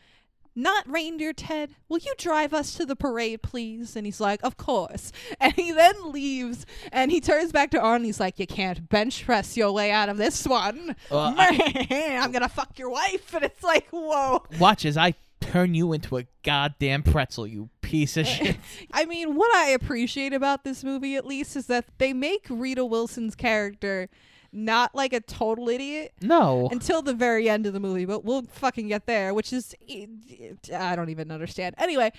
Not reindeer Ted. Will you drive us to the parade, please? And he's like, Of course. And he then leaves and he turns back to Arnold. He's like, You can't bench press your way out of this one. Uh, I'm going to fuck your wife. And it's like, Whoa. Watch as I turn you into a goddamn pretzel, you piece of shit. I mean, what I appreciate about this movie, at least, is that they make Rita Wilson's character not like a total idiot No. until the very end of the movie, but we'll fucking get there, which is I don't even understand. Anyway,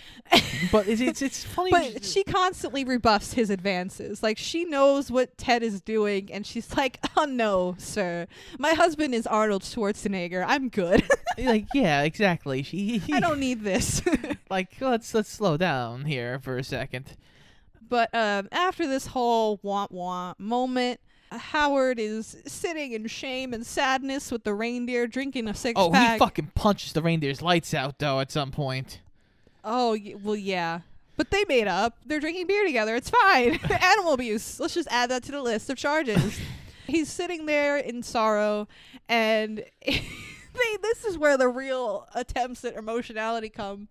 but it's it's, it's funny. but she constantly rebuffs his advances. Like she knows what Ted is doing, and she's like, "Oh no, sir, my husband is Arnold Schwarzenegger. I'm good. like yeah, exactly. She I don't need this." like let's let's slow down here for a second. But um, after this whole want want moment, Howard is sitting in shame and sadness with the reindeer, drinking a six Oh, pack. Oh, he fucking punches the reindeer's lights out though at some point. Oh, y- well, yeah. But they made up. They're drinking beer together. It's fine. Animal abuse. Let's just add that to the list of charges. He's sitting there in sorrow, and they, this is where the real attempts at emotionality come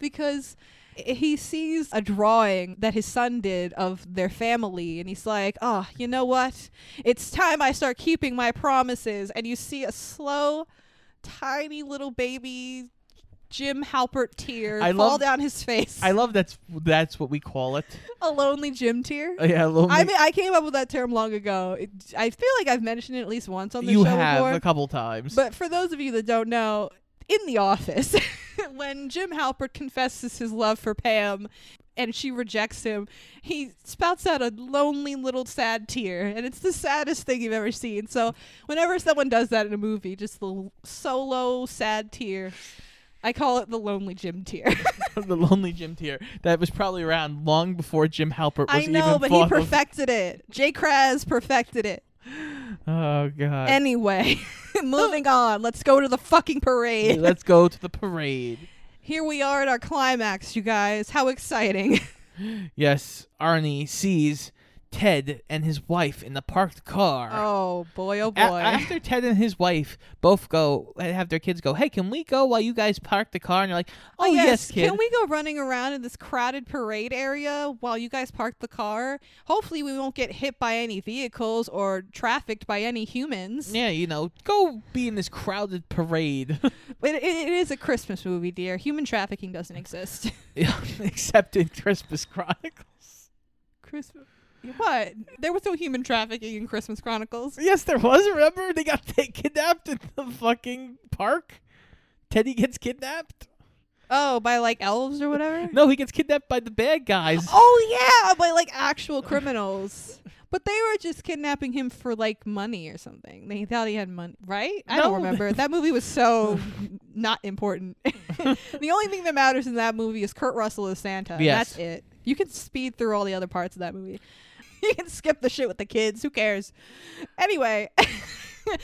because he sees a drawing that his son did of their family and he's like oh you know what it's time i start keeping my promises and you see a slow tiny little baby jim halpert tear I fall love- down his face I love that's that's what we call it. a lonely jim tear Uh, yeah, lonely. I mean, I came up with that term long ago. It, I feel like I've mentioned it at least once on the you show have before. a couple times. But for those of you that don't know, in the office, when Jim Halpert confesses his love for Pam and she rejects him, he spouts out a lonely little sad tear. And it's the saddest thing you've ever seen. So whenever someone does that in a movie, just the solo sad tear, I call it the lonely Jim tear. the lonely Jim tear that was probably around long before Jim Halpert was I know, but he thought of. perfected it. Jay Kraz perfected it. Oh god. Anyway, moving on. Let's go to the fucking parade. Let's go to the parade. Here we are at our climax, you guys. How exciting. Yes, Arnie sees Ted and his wife in the parked car. oh, boy, oh, boy. A- after Ted and his wife both go have their kids go, hey, can we go while you guys park the car? And you're like, oh, oh yes, kid. Can we go running around in this crowded parade area while you guys park the car? Hopefully, we won't get hit by any vehicles or trafficked by any humans. yeah, you know, go be in this crowded parade. It, it, it is a Christmas movie, dear. Human trafficking doesn't exist. Except in Christmas Chronicles. Christmas. What? There was no human trafficking in Christmas Chronicles. Yes, there was. Remember, they got ta- kidnapped in the fucking park. Teddy gets kidnapped. Oh, by like elves or whatever? No, he gets kidnapped by the bad guys. Oh yeah, by like actual criminals. But they were just kidnapping him for like money or something. They thought he had money, right? I don't remember. That movie was so not important. the only thing that matters in that movie is Kurt Russell as Santa. Yes. That's it. You can speed through all the other parts of that movie. You can skip the shit with the kids. Who cares? Anyway,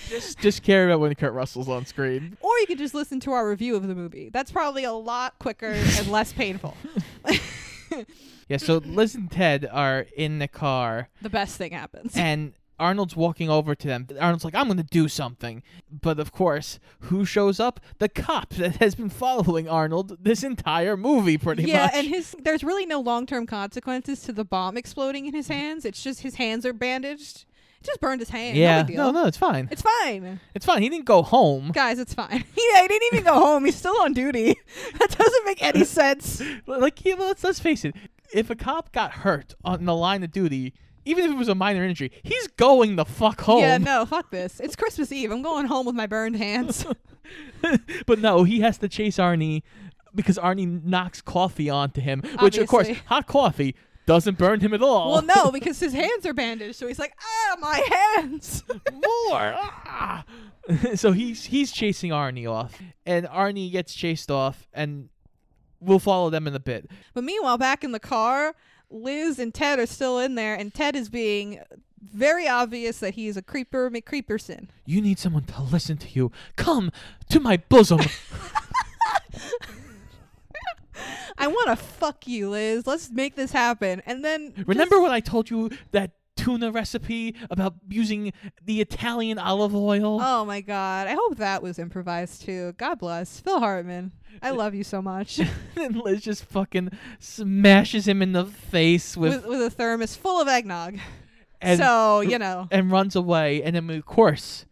Just, just care about when Kurt Russell's on screen. or you could just listen to our review of the movie. That's probably a lot quicker and less painful. Yeah, so Liz and Ted are in the car, the best thing happens. and Arnold's walking over to them. Arnold's like, I'm going to do something. But of course, who shows up? The cop that has been following Arnold this entire movie, pretty yeah, much. and his there's really no long term consequences to the bomb exploding in his hands. It's just his hands are bandaged. It just burned his hand. yeah, no, no, no, it's fine. It's fine. It's fine. He didn't go home. Guys, it's fine. yeah, he didn't even go home. He's still on duty. That doesn't make any sense. Like, yeah, let's let's face it. If a cop got hurt on the line of duty, even if it was a minor injury, he's going the fuck home. Yeah, no, fuck this. It's Christmas Eve. I'm going home with my burned hands. but no, he has to chase Arnie because Arnie knocks coffee onto him, which of course, hot coffee doesn't burn him at all. well, no, because his hands are bandaged. So he's like, ah, my hands. more. Ah! so he's he's chasing Arnie off, and Arnie gets chased off, and we'll follow them in a bit. But meanwhile, back in the car, Liz and Ted are still in there, and Ted is being very obvious that he is a creeper McCreeperson. You need someone to listen to you. Come to my bosom. I want to fuck you, Liz. Let's make this happen. And then Remember when I told you that tuna recipe about using the Italian olive oil? Oh my god. I hope that was improvised too. God bless. Phil Hartman. I love you so much. and Liz just fucking smashes him in the face with, with, with a thermos full of eggnog. and, so, you know. and runs away. And then of course,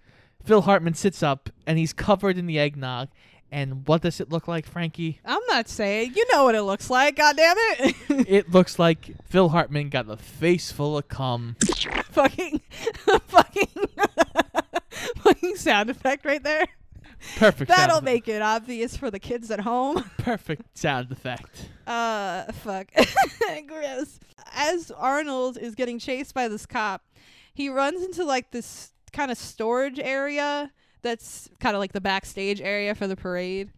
Phil Hartman sits up and he's covered in the eggnog, And what does it look like, Frankie? I'm not saying. You know what it looks like. God damn it. it looks like Phil Hartman got a face full of cum. fucking, fucking, fucking sound effect right there. Perfect. That'll make it obvious for the kids at home. perfect sound effect. Uh, fuck. Gross. As Arnold is getting chased by this cop, he runs into like this kind of storage area that's kind of like the backstage area for the parade.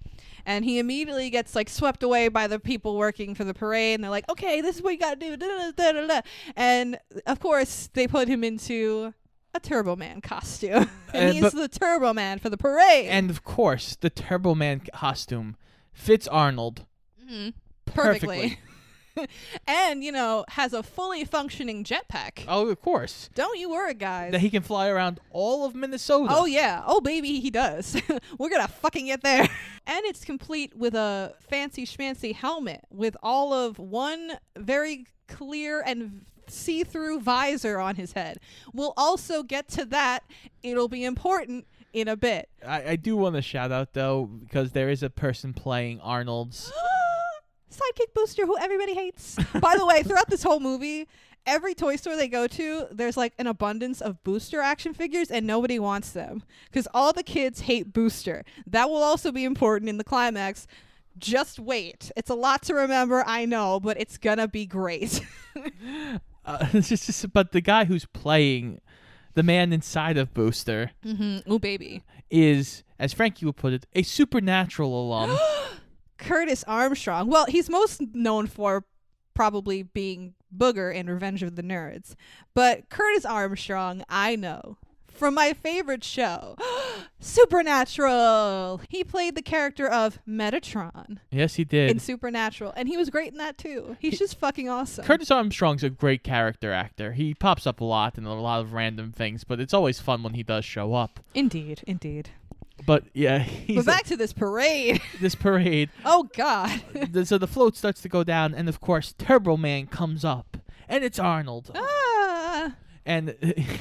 And he immediately gets like swept away by the people working for the parade, and they're like, "Okay, this is what you gotta do." Da, da, da. And of course, they put him into a Turbo Man costume, and Uh, he's the Turbo Man for the parade. And of course, the Turbo Man costume fits Arnold Mhm. perfectly. and you know has a fully functioning jetpack. Oh, of course. Don't you worry, guys. That he can fly around all of Minnesota. Oh yeah. Oh baby, he does. We're gonna fucking get there. And it's complete with a fancy schmancy helmet with all of one very clear and see-through visor on his head. We'll also get to that. It'll be important in a bit. I, I do want to shout out though because there is a person playing Arnold's. Sidekick Booster, who everybody hates. By the way, throughout this whole movie, every toy store they go to, there's like an abundance of Booster action figures, and nobody wants them because all the kids hate Booster. That will also be important in the climax. Just wait. It's a lot to remember, I know, but it's gonna be great. Uh, it's just- just- but the guy who's playing the man inside of Booster mm-hmm. Ooh, baby. is, as Frankie would put it, a supernatural alum. Curtis Armstrong. Well, he's most known for probably being Booger in Revenge of the Nerds. But Curtis Armstrong, I know from my favorite show, Supernatural. He played the character of Metatron yes, he did. in. Supernatural, and he was great in that too. He's just fucking awesome. Curtis Armstrong's a great character actor. He pops up a lot in a lot of random things, but it's always fun when he does show up. Indeed, indeed. But yeah, he's But back to this parade. this parade. Oh God. so the float starts to go down, and of course, Turbo Man comes up, and it's Arnold. ah. And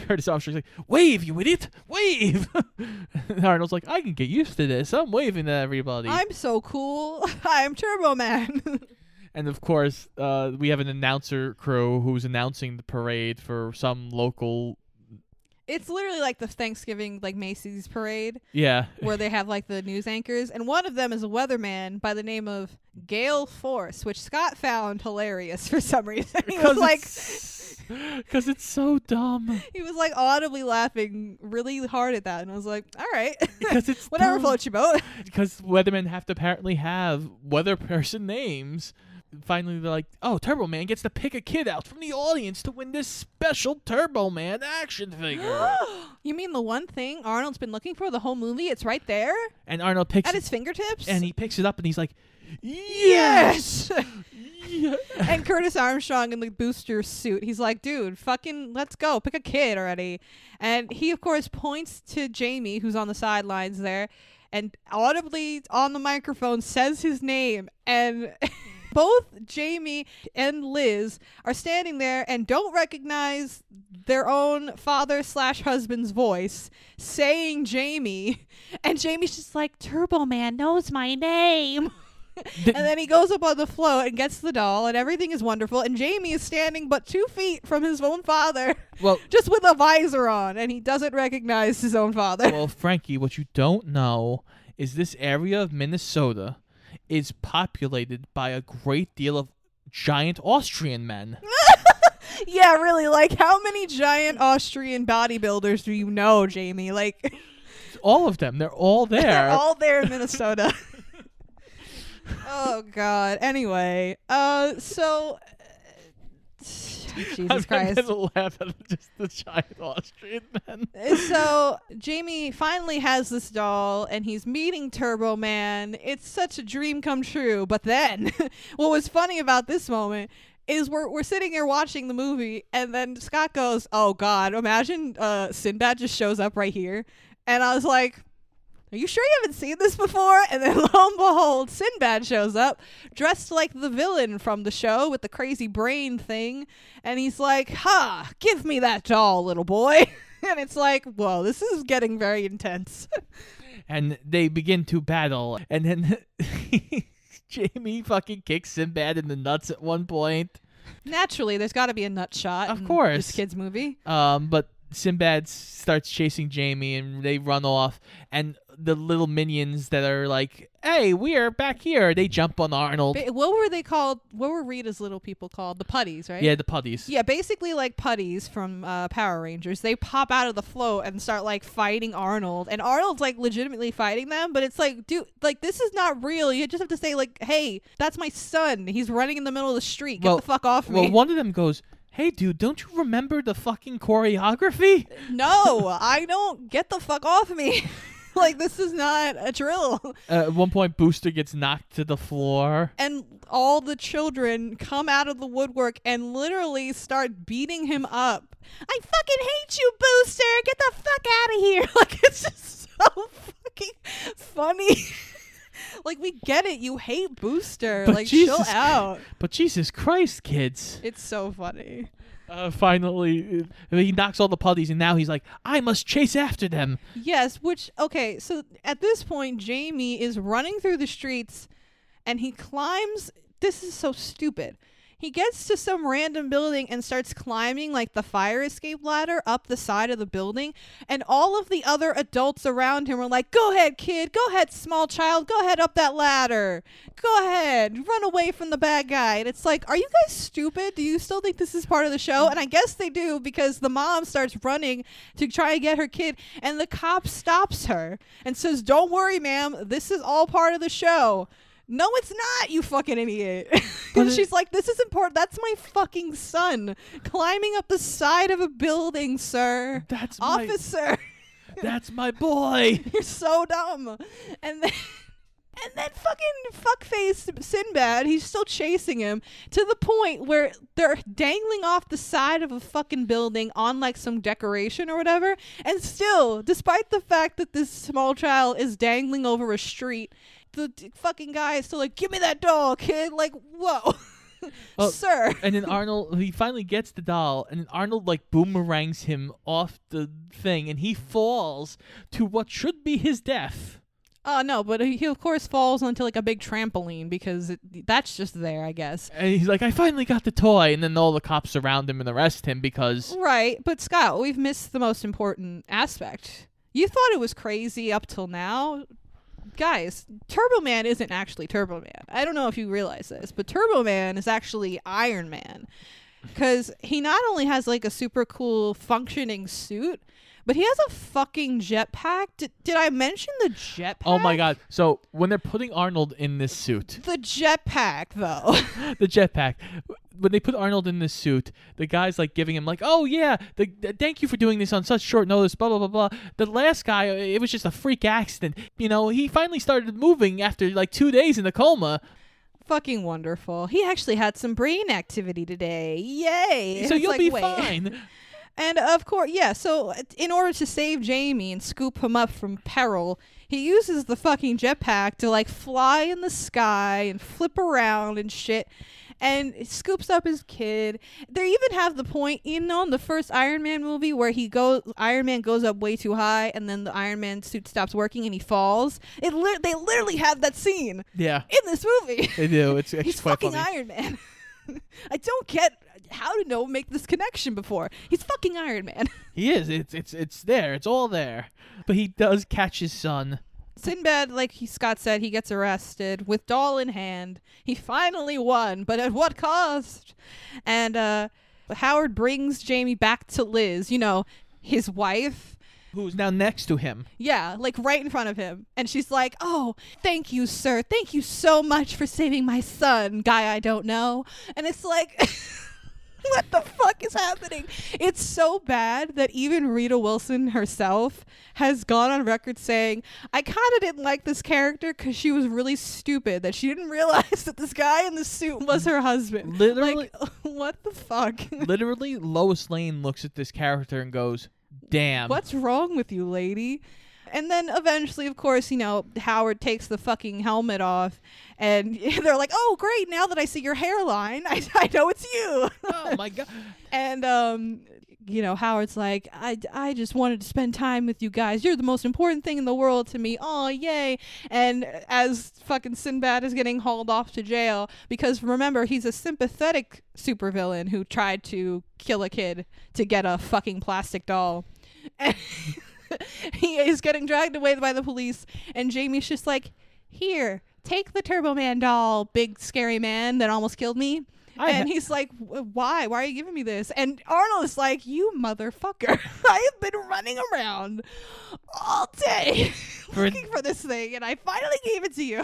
Curtis Armstrong's like, "Wave, you idiot! Wave!" Arnold's like, "I can get used to this. I'm waving at everybody." I'm so cool. I'm Turbo Man. and of course, uh, we have an announcer crew who's announcing the parade for some local. It's literally like the Thanksgiving like Macy's parade. Yeah, where they have like the news anchors, and one of them is a weatherman by the name of Gale Force, which Scott found hilarious for some reason. He was like, because it's so dumb. he was like audibly laughing really hard at that, and I was like, all right, Because it's whatever floats your boat. because weathermen have to apparently have weather person names. Finally, they're like, "Oh, Turbo Man gets to pick a kid out from the audience to win this special Turbo Man action figure." you mean the one thing Arnold's been looking for the whole movie? It's right there and Arnold picks at it, his fingertips. and he picks it up, and he's like, "Yes!" Yeah. and Curtis Armstrong in the booster suit. He's like, dude, fucking let's go. Pick a kid already. And he, of course, points to Jamie, who's on the sidelines there, and audibly on the microphone says his name. And both Jamie and Liz are standing there and don't recognize their own father slash husband's voice saying Jamie. And Jamie's just like, Turbo Man knows my name. and then he goes up on the float and gets the doll, and everything is wonderful. And Jamie is standing but two feet from his own father, Well, just with a visor on, and he doesn't recognize his own father. well, Frankie, what you don't know is this area of Minnesota is populated by a great deal of giant Austrian men. yeah, really. Like, how many giant Austrian bodybuilders do you know, Jamie? Like, All of them. They're all there. they're all there in Minnesota. oh God. Anyway, uh, so. Jesus I'm Christ. gonna laugh at just the giant Austrian men. so Jamie finally has this doll and he's meeting Turbo Man. It's such a dream come true. But then what was funny about this moment is we're we're sitting here watching the movie and then Scott goes, "Oh god, imagine uh Sinbad just shows up right here." And I was like, are you sure you haven't seen this before? And then lo and behold, Sinbad shows up, dressed like the villain from the show with the crazy brain thing. And he's like, Ha, give me that doll, little boy. and it's like, whoa, this is getting very intense. and they begin to battle, and then Jamie fucking kicks Sinbad in the nuts at one point. Naturally, there's got to be a nut shot. Of in course. this kid's movie. Um, but Sinbad starts chasing Jamie, and they run off, and the little minions that are like, "Hey, we're back here!" They jump on Arnold. Ba- what were they called? What were Rita's little people called? The putties, right? Yeah, the putties. Yeah, basically like putties from uh, Power Rangers. They pop out of the float and start like fighting Arnold, and Arnold's like legitimately fighting them. But it's like, dude, like this is not real. You just have to say like, "Hey, that's my son. He's running in the middle of the street. Get Well- the fuck off Well, me!" Well, one of them goes, "Hey, dude, don't you remember the fucking choreography?" no, I don't. Get the fuck off me. like this is not a drill. Uh, at one point, Booster gets knocked to the floor. and all the children come out of the woodwork and literally start beating him up. I fucking hate you, Booster. Get the fuck out of here. Like it's just so fucking funny. Like we get it. You hate Booster. But like chill out. But Jesus Christ, kids! It's so funny. Uh, finally, uh, he knocks all the putties, and now he's like, "I must chase after them." Yes, which okay, so at this point Jamie is running through the streets and he climbs this is so stupid. He gets to some random building and starts climbing like the fire escape ladder up the side of the building and all of the other adults around him are like, "Go ahead, kid. Go ahead, small child. Go ahead up that ladder. Go ahead. Run away from the bad guy." And it's like, "Are you guys stupid? Do you still think this is part of the show?" And I guess they do because the mom starts running to try and get her kid and the cop stops her and says, "Don't worry, ma'am. This is all part of the show." No, it's not, you fucking idiot. And she's like, This is important. That's my fucking son climbing up the side of a building, sir. That's my- Officer. That's my boy. You're so dumb. And then and then fucking fuckface Sinbad, he's still chasing him to the point where they're dangling off the side of a fucking building on like some decoration or whatever. And still, despite the fact that this small child is dangling over a street, the d- fucking guy is still like, "Give me that doll, kid!" Like, whoa, Oh, sir. and then Arnold, he finally gets the doll, and then Arnold like boomerangs him off the thing, and he falls to what should be his death. Oh no, but he he, of course falls onto like a big trampoline because it, that's just there, I guess. And he's like, "I finally got the toy," and then all the cops surround him and arrest him because Right, but Scott, we've missed the most important aspect. You thought it was crazy up till now. Guys, Turbo Man isn't actually Turbo Man. I don't know if you realize this, but Turbo Man is actually Iron Man. Because he not only has like a super cool functioning suit, but he has a fucking jetpack. Did, did I mention the jetpack? oh my god! So when they're putting Arnold in this suit, The jetpack, though. the jetpack. When they put Arnold in this suit, the guy's like giving him like, "Oh yeah, the, the- thank you for doing this on such short notice." Blah blah blah blah. The last guy, uh, it was just a freak accident. You know, he finally started moving after like two days in a coma. fucking wonderful. He actually had some brain activity today. Yay. So It's you'll like, be wait. fine. And of course, yeah, so uh, in order to save Jamie and scoop him up from peril, he uses the fucking jetpack to like fly in the sky and flip around and shit. And scoops up his kid. They even have the point, you know, in the first Iron Man movie where he goes, Iron Man goes up way too high, and then the Iron Man suit stops working and he falls. It li- they literally have that scene Yeah, in this movie. they do. It's He's fucking funny. Iron Man. I don't get how to know make this connection before. He's fucking Iron Man. He is. It's it's it's there. It's all there. But he does catch his son. Sinbad, like he, Scott said, he gets arrested with doll in hand. He finally won, but at what cost? And uh, Howard brings Jamie back to Liz, you know, his wife. Who's now next to him? Yeah, like right in front of him. And she's like, Oh, thank you, sir. Thank you so much for saving my son, guy I don't know. And it's like, what the fuck is happening? It's so bad that even Rita Wilson herself has gone on record saying, I kind of didn't like this character because she was really stupid, that she didn't realize that this guy in the suit was her husband. Literally- Like, what the fuck? Literally, Lois Lane looks at this character and goes, "Damn." What's wrong with you, lady? And then eventually, of course, you know, Howard takes the fucking helmet off, and they're like, "Oh, great! Now that I see your hairline, I, I know it's you." Oh my god. and um, you know, Howard's like, I, I just wanted to spend time with you guys. You're the most important thing in the world to me. Oh, yay. And as fucking Sinbad is getting hauled off to jail, because remember, he's a sympathetic supervillain who tried to kill a kid to get a fucking plastic doll. He is getting dragged away by the police, and Jamie's just like, Here, take the Turbo Man doll, big scary man that almost killed me. I and ha- he's like, "Why? Why are you giving me this?" And Arnold's like, "You motherfucker! I have been running around all day looking for this thing, and I finally gave it to you."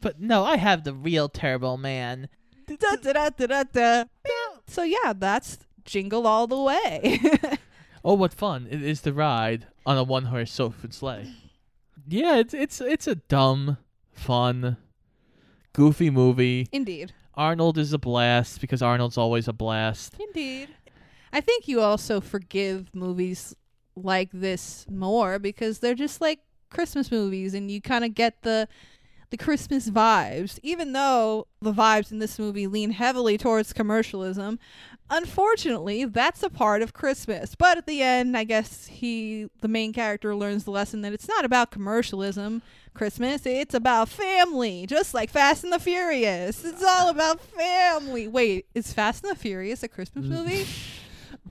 But no, I have the real Turbo Man. Da, da, da. So yeah, that's Jingle All the Way. Oh, what fun it is to ride on a one horse open sleigh. Yeah, it's it's it's a dumb, fun, goofy movie. Indeed, Arnold is a blast because Arnold's always a blast. indeed. I think you also forgive movies like this more because they're just like Christmas movies, and you kind of get the the Christmas vibes, even though the vibes in this movie lean heavily towards commercialism. Unfortunately, that's a part of Christmas. But at the end, I guess he, the main character, learns the lesson that it's not about commercialism. Christmas, it's about family, just like Fast and the Furious. It's all about family. Wait, is Fast and the Furious a Christmas mm. movie?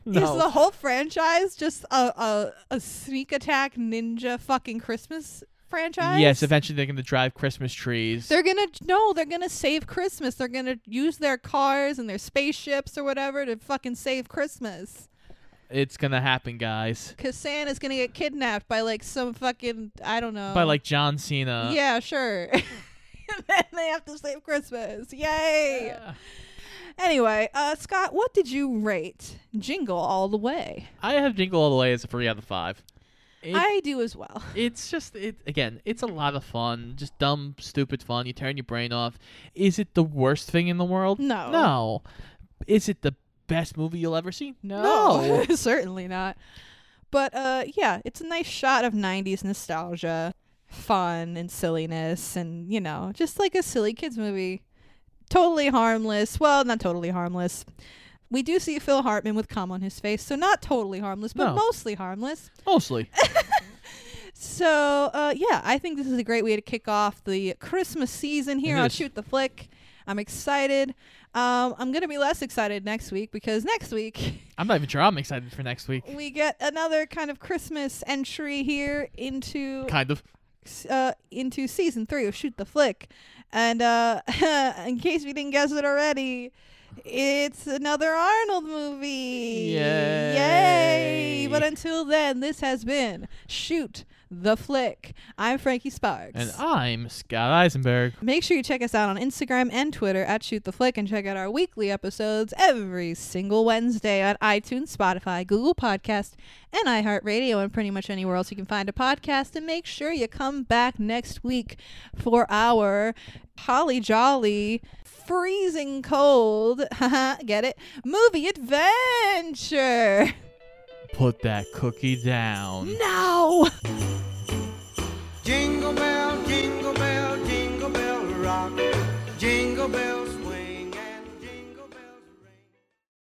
Is the whole franchise just a, a a sneak attack ninja fucking Christmas franchise? Yes, eventually they're gonna drive Christmas trees. They're gonna no, they're gonna save Christmas. They're gonna use their cars and their spaceships or whatever to fucking save Christmas. it's gonna happen, guys. Cause Santa's gonna get kidnapped by like some fucking I don't know. By like John Cena. yeah, sure. and then they have to save Christmas. Yay! Anyway, uh, Scott, what did you rate Jingle All the Way? I have Jingle All the Way as a three out of five. It- I do as well. it's just it again. It's a lot of fun, just dumb, stupid fun. You turn your brain off. Is it the worst thing in the world? No. No. Is it the best movie you'll ever see? No, certainly not. But uh, yeah, it's a nice shot of '90s nostalgia, fun and silliness, and you know, just like a silly kids movie. Totally harmless. Well, not totally harmless. We do see Phil Hartman with cum on his face, so not totally harmless, but No. mostly harmless. Mostly. So, uh, yeah, I think this is a great way to kick off the Christmas season here It on is. Shoot the Flick. I'm excited. Um, I'm gonna be less excited next week because next week I'm not even sure I'm excited for next week. we get another kind of Christmas entry here into Kind of. uh, into season three of Shoot the Flick, and uh, in case we didn't guess it already, it's another Arnold movie. Yay. Yay! But until then, this has been Shoot the Flick. I'm Frankie Sparks. And I'm Scott Eisenberg. Make sure you check us out on Instagram and Twitter at Shoot the Flick and check out our weekly episodes every single Wednesday on iTunes, Spotify, Google Podcast, and iHeartRadio, and pretty much anywhere else you can find a podcast. And make sure you come back next week for our Holly Jolly freezing cold, get it? Movie adventure. Put that cookie down. No! Jingle bell, jingle bell, jingle bell rock. Jingle bell.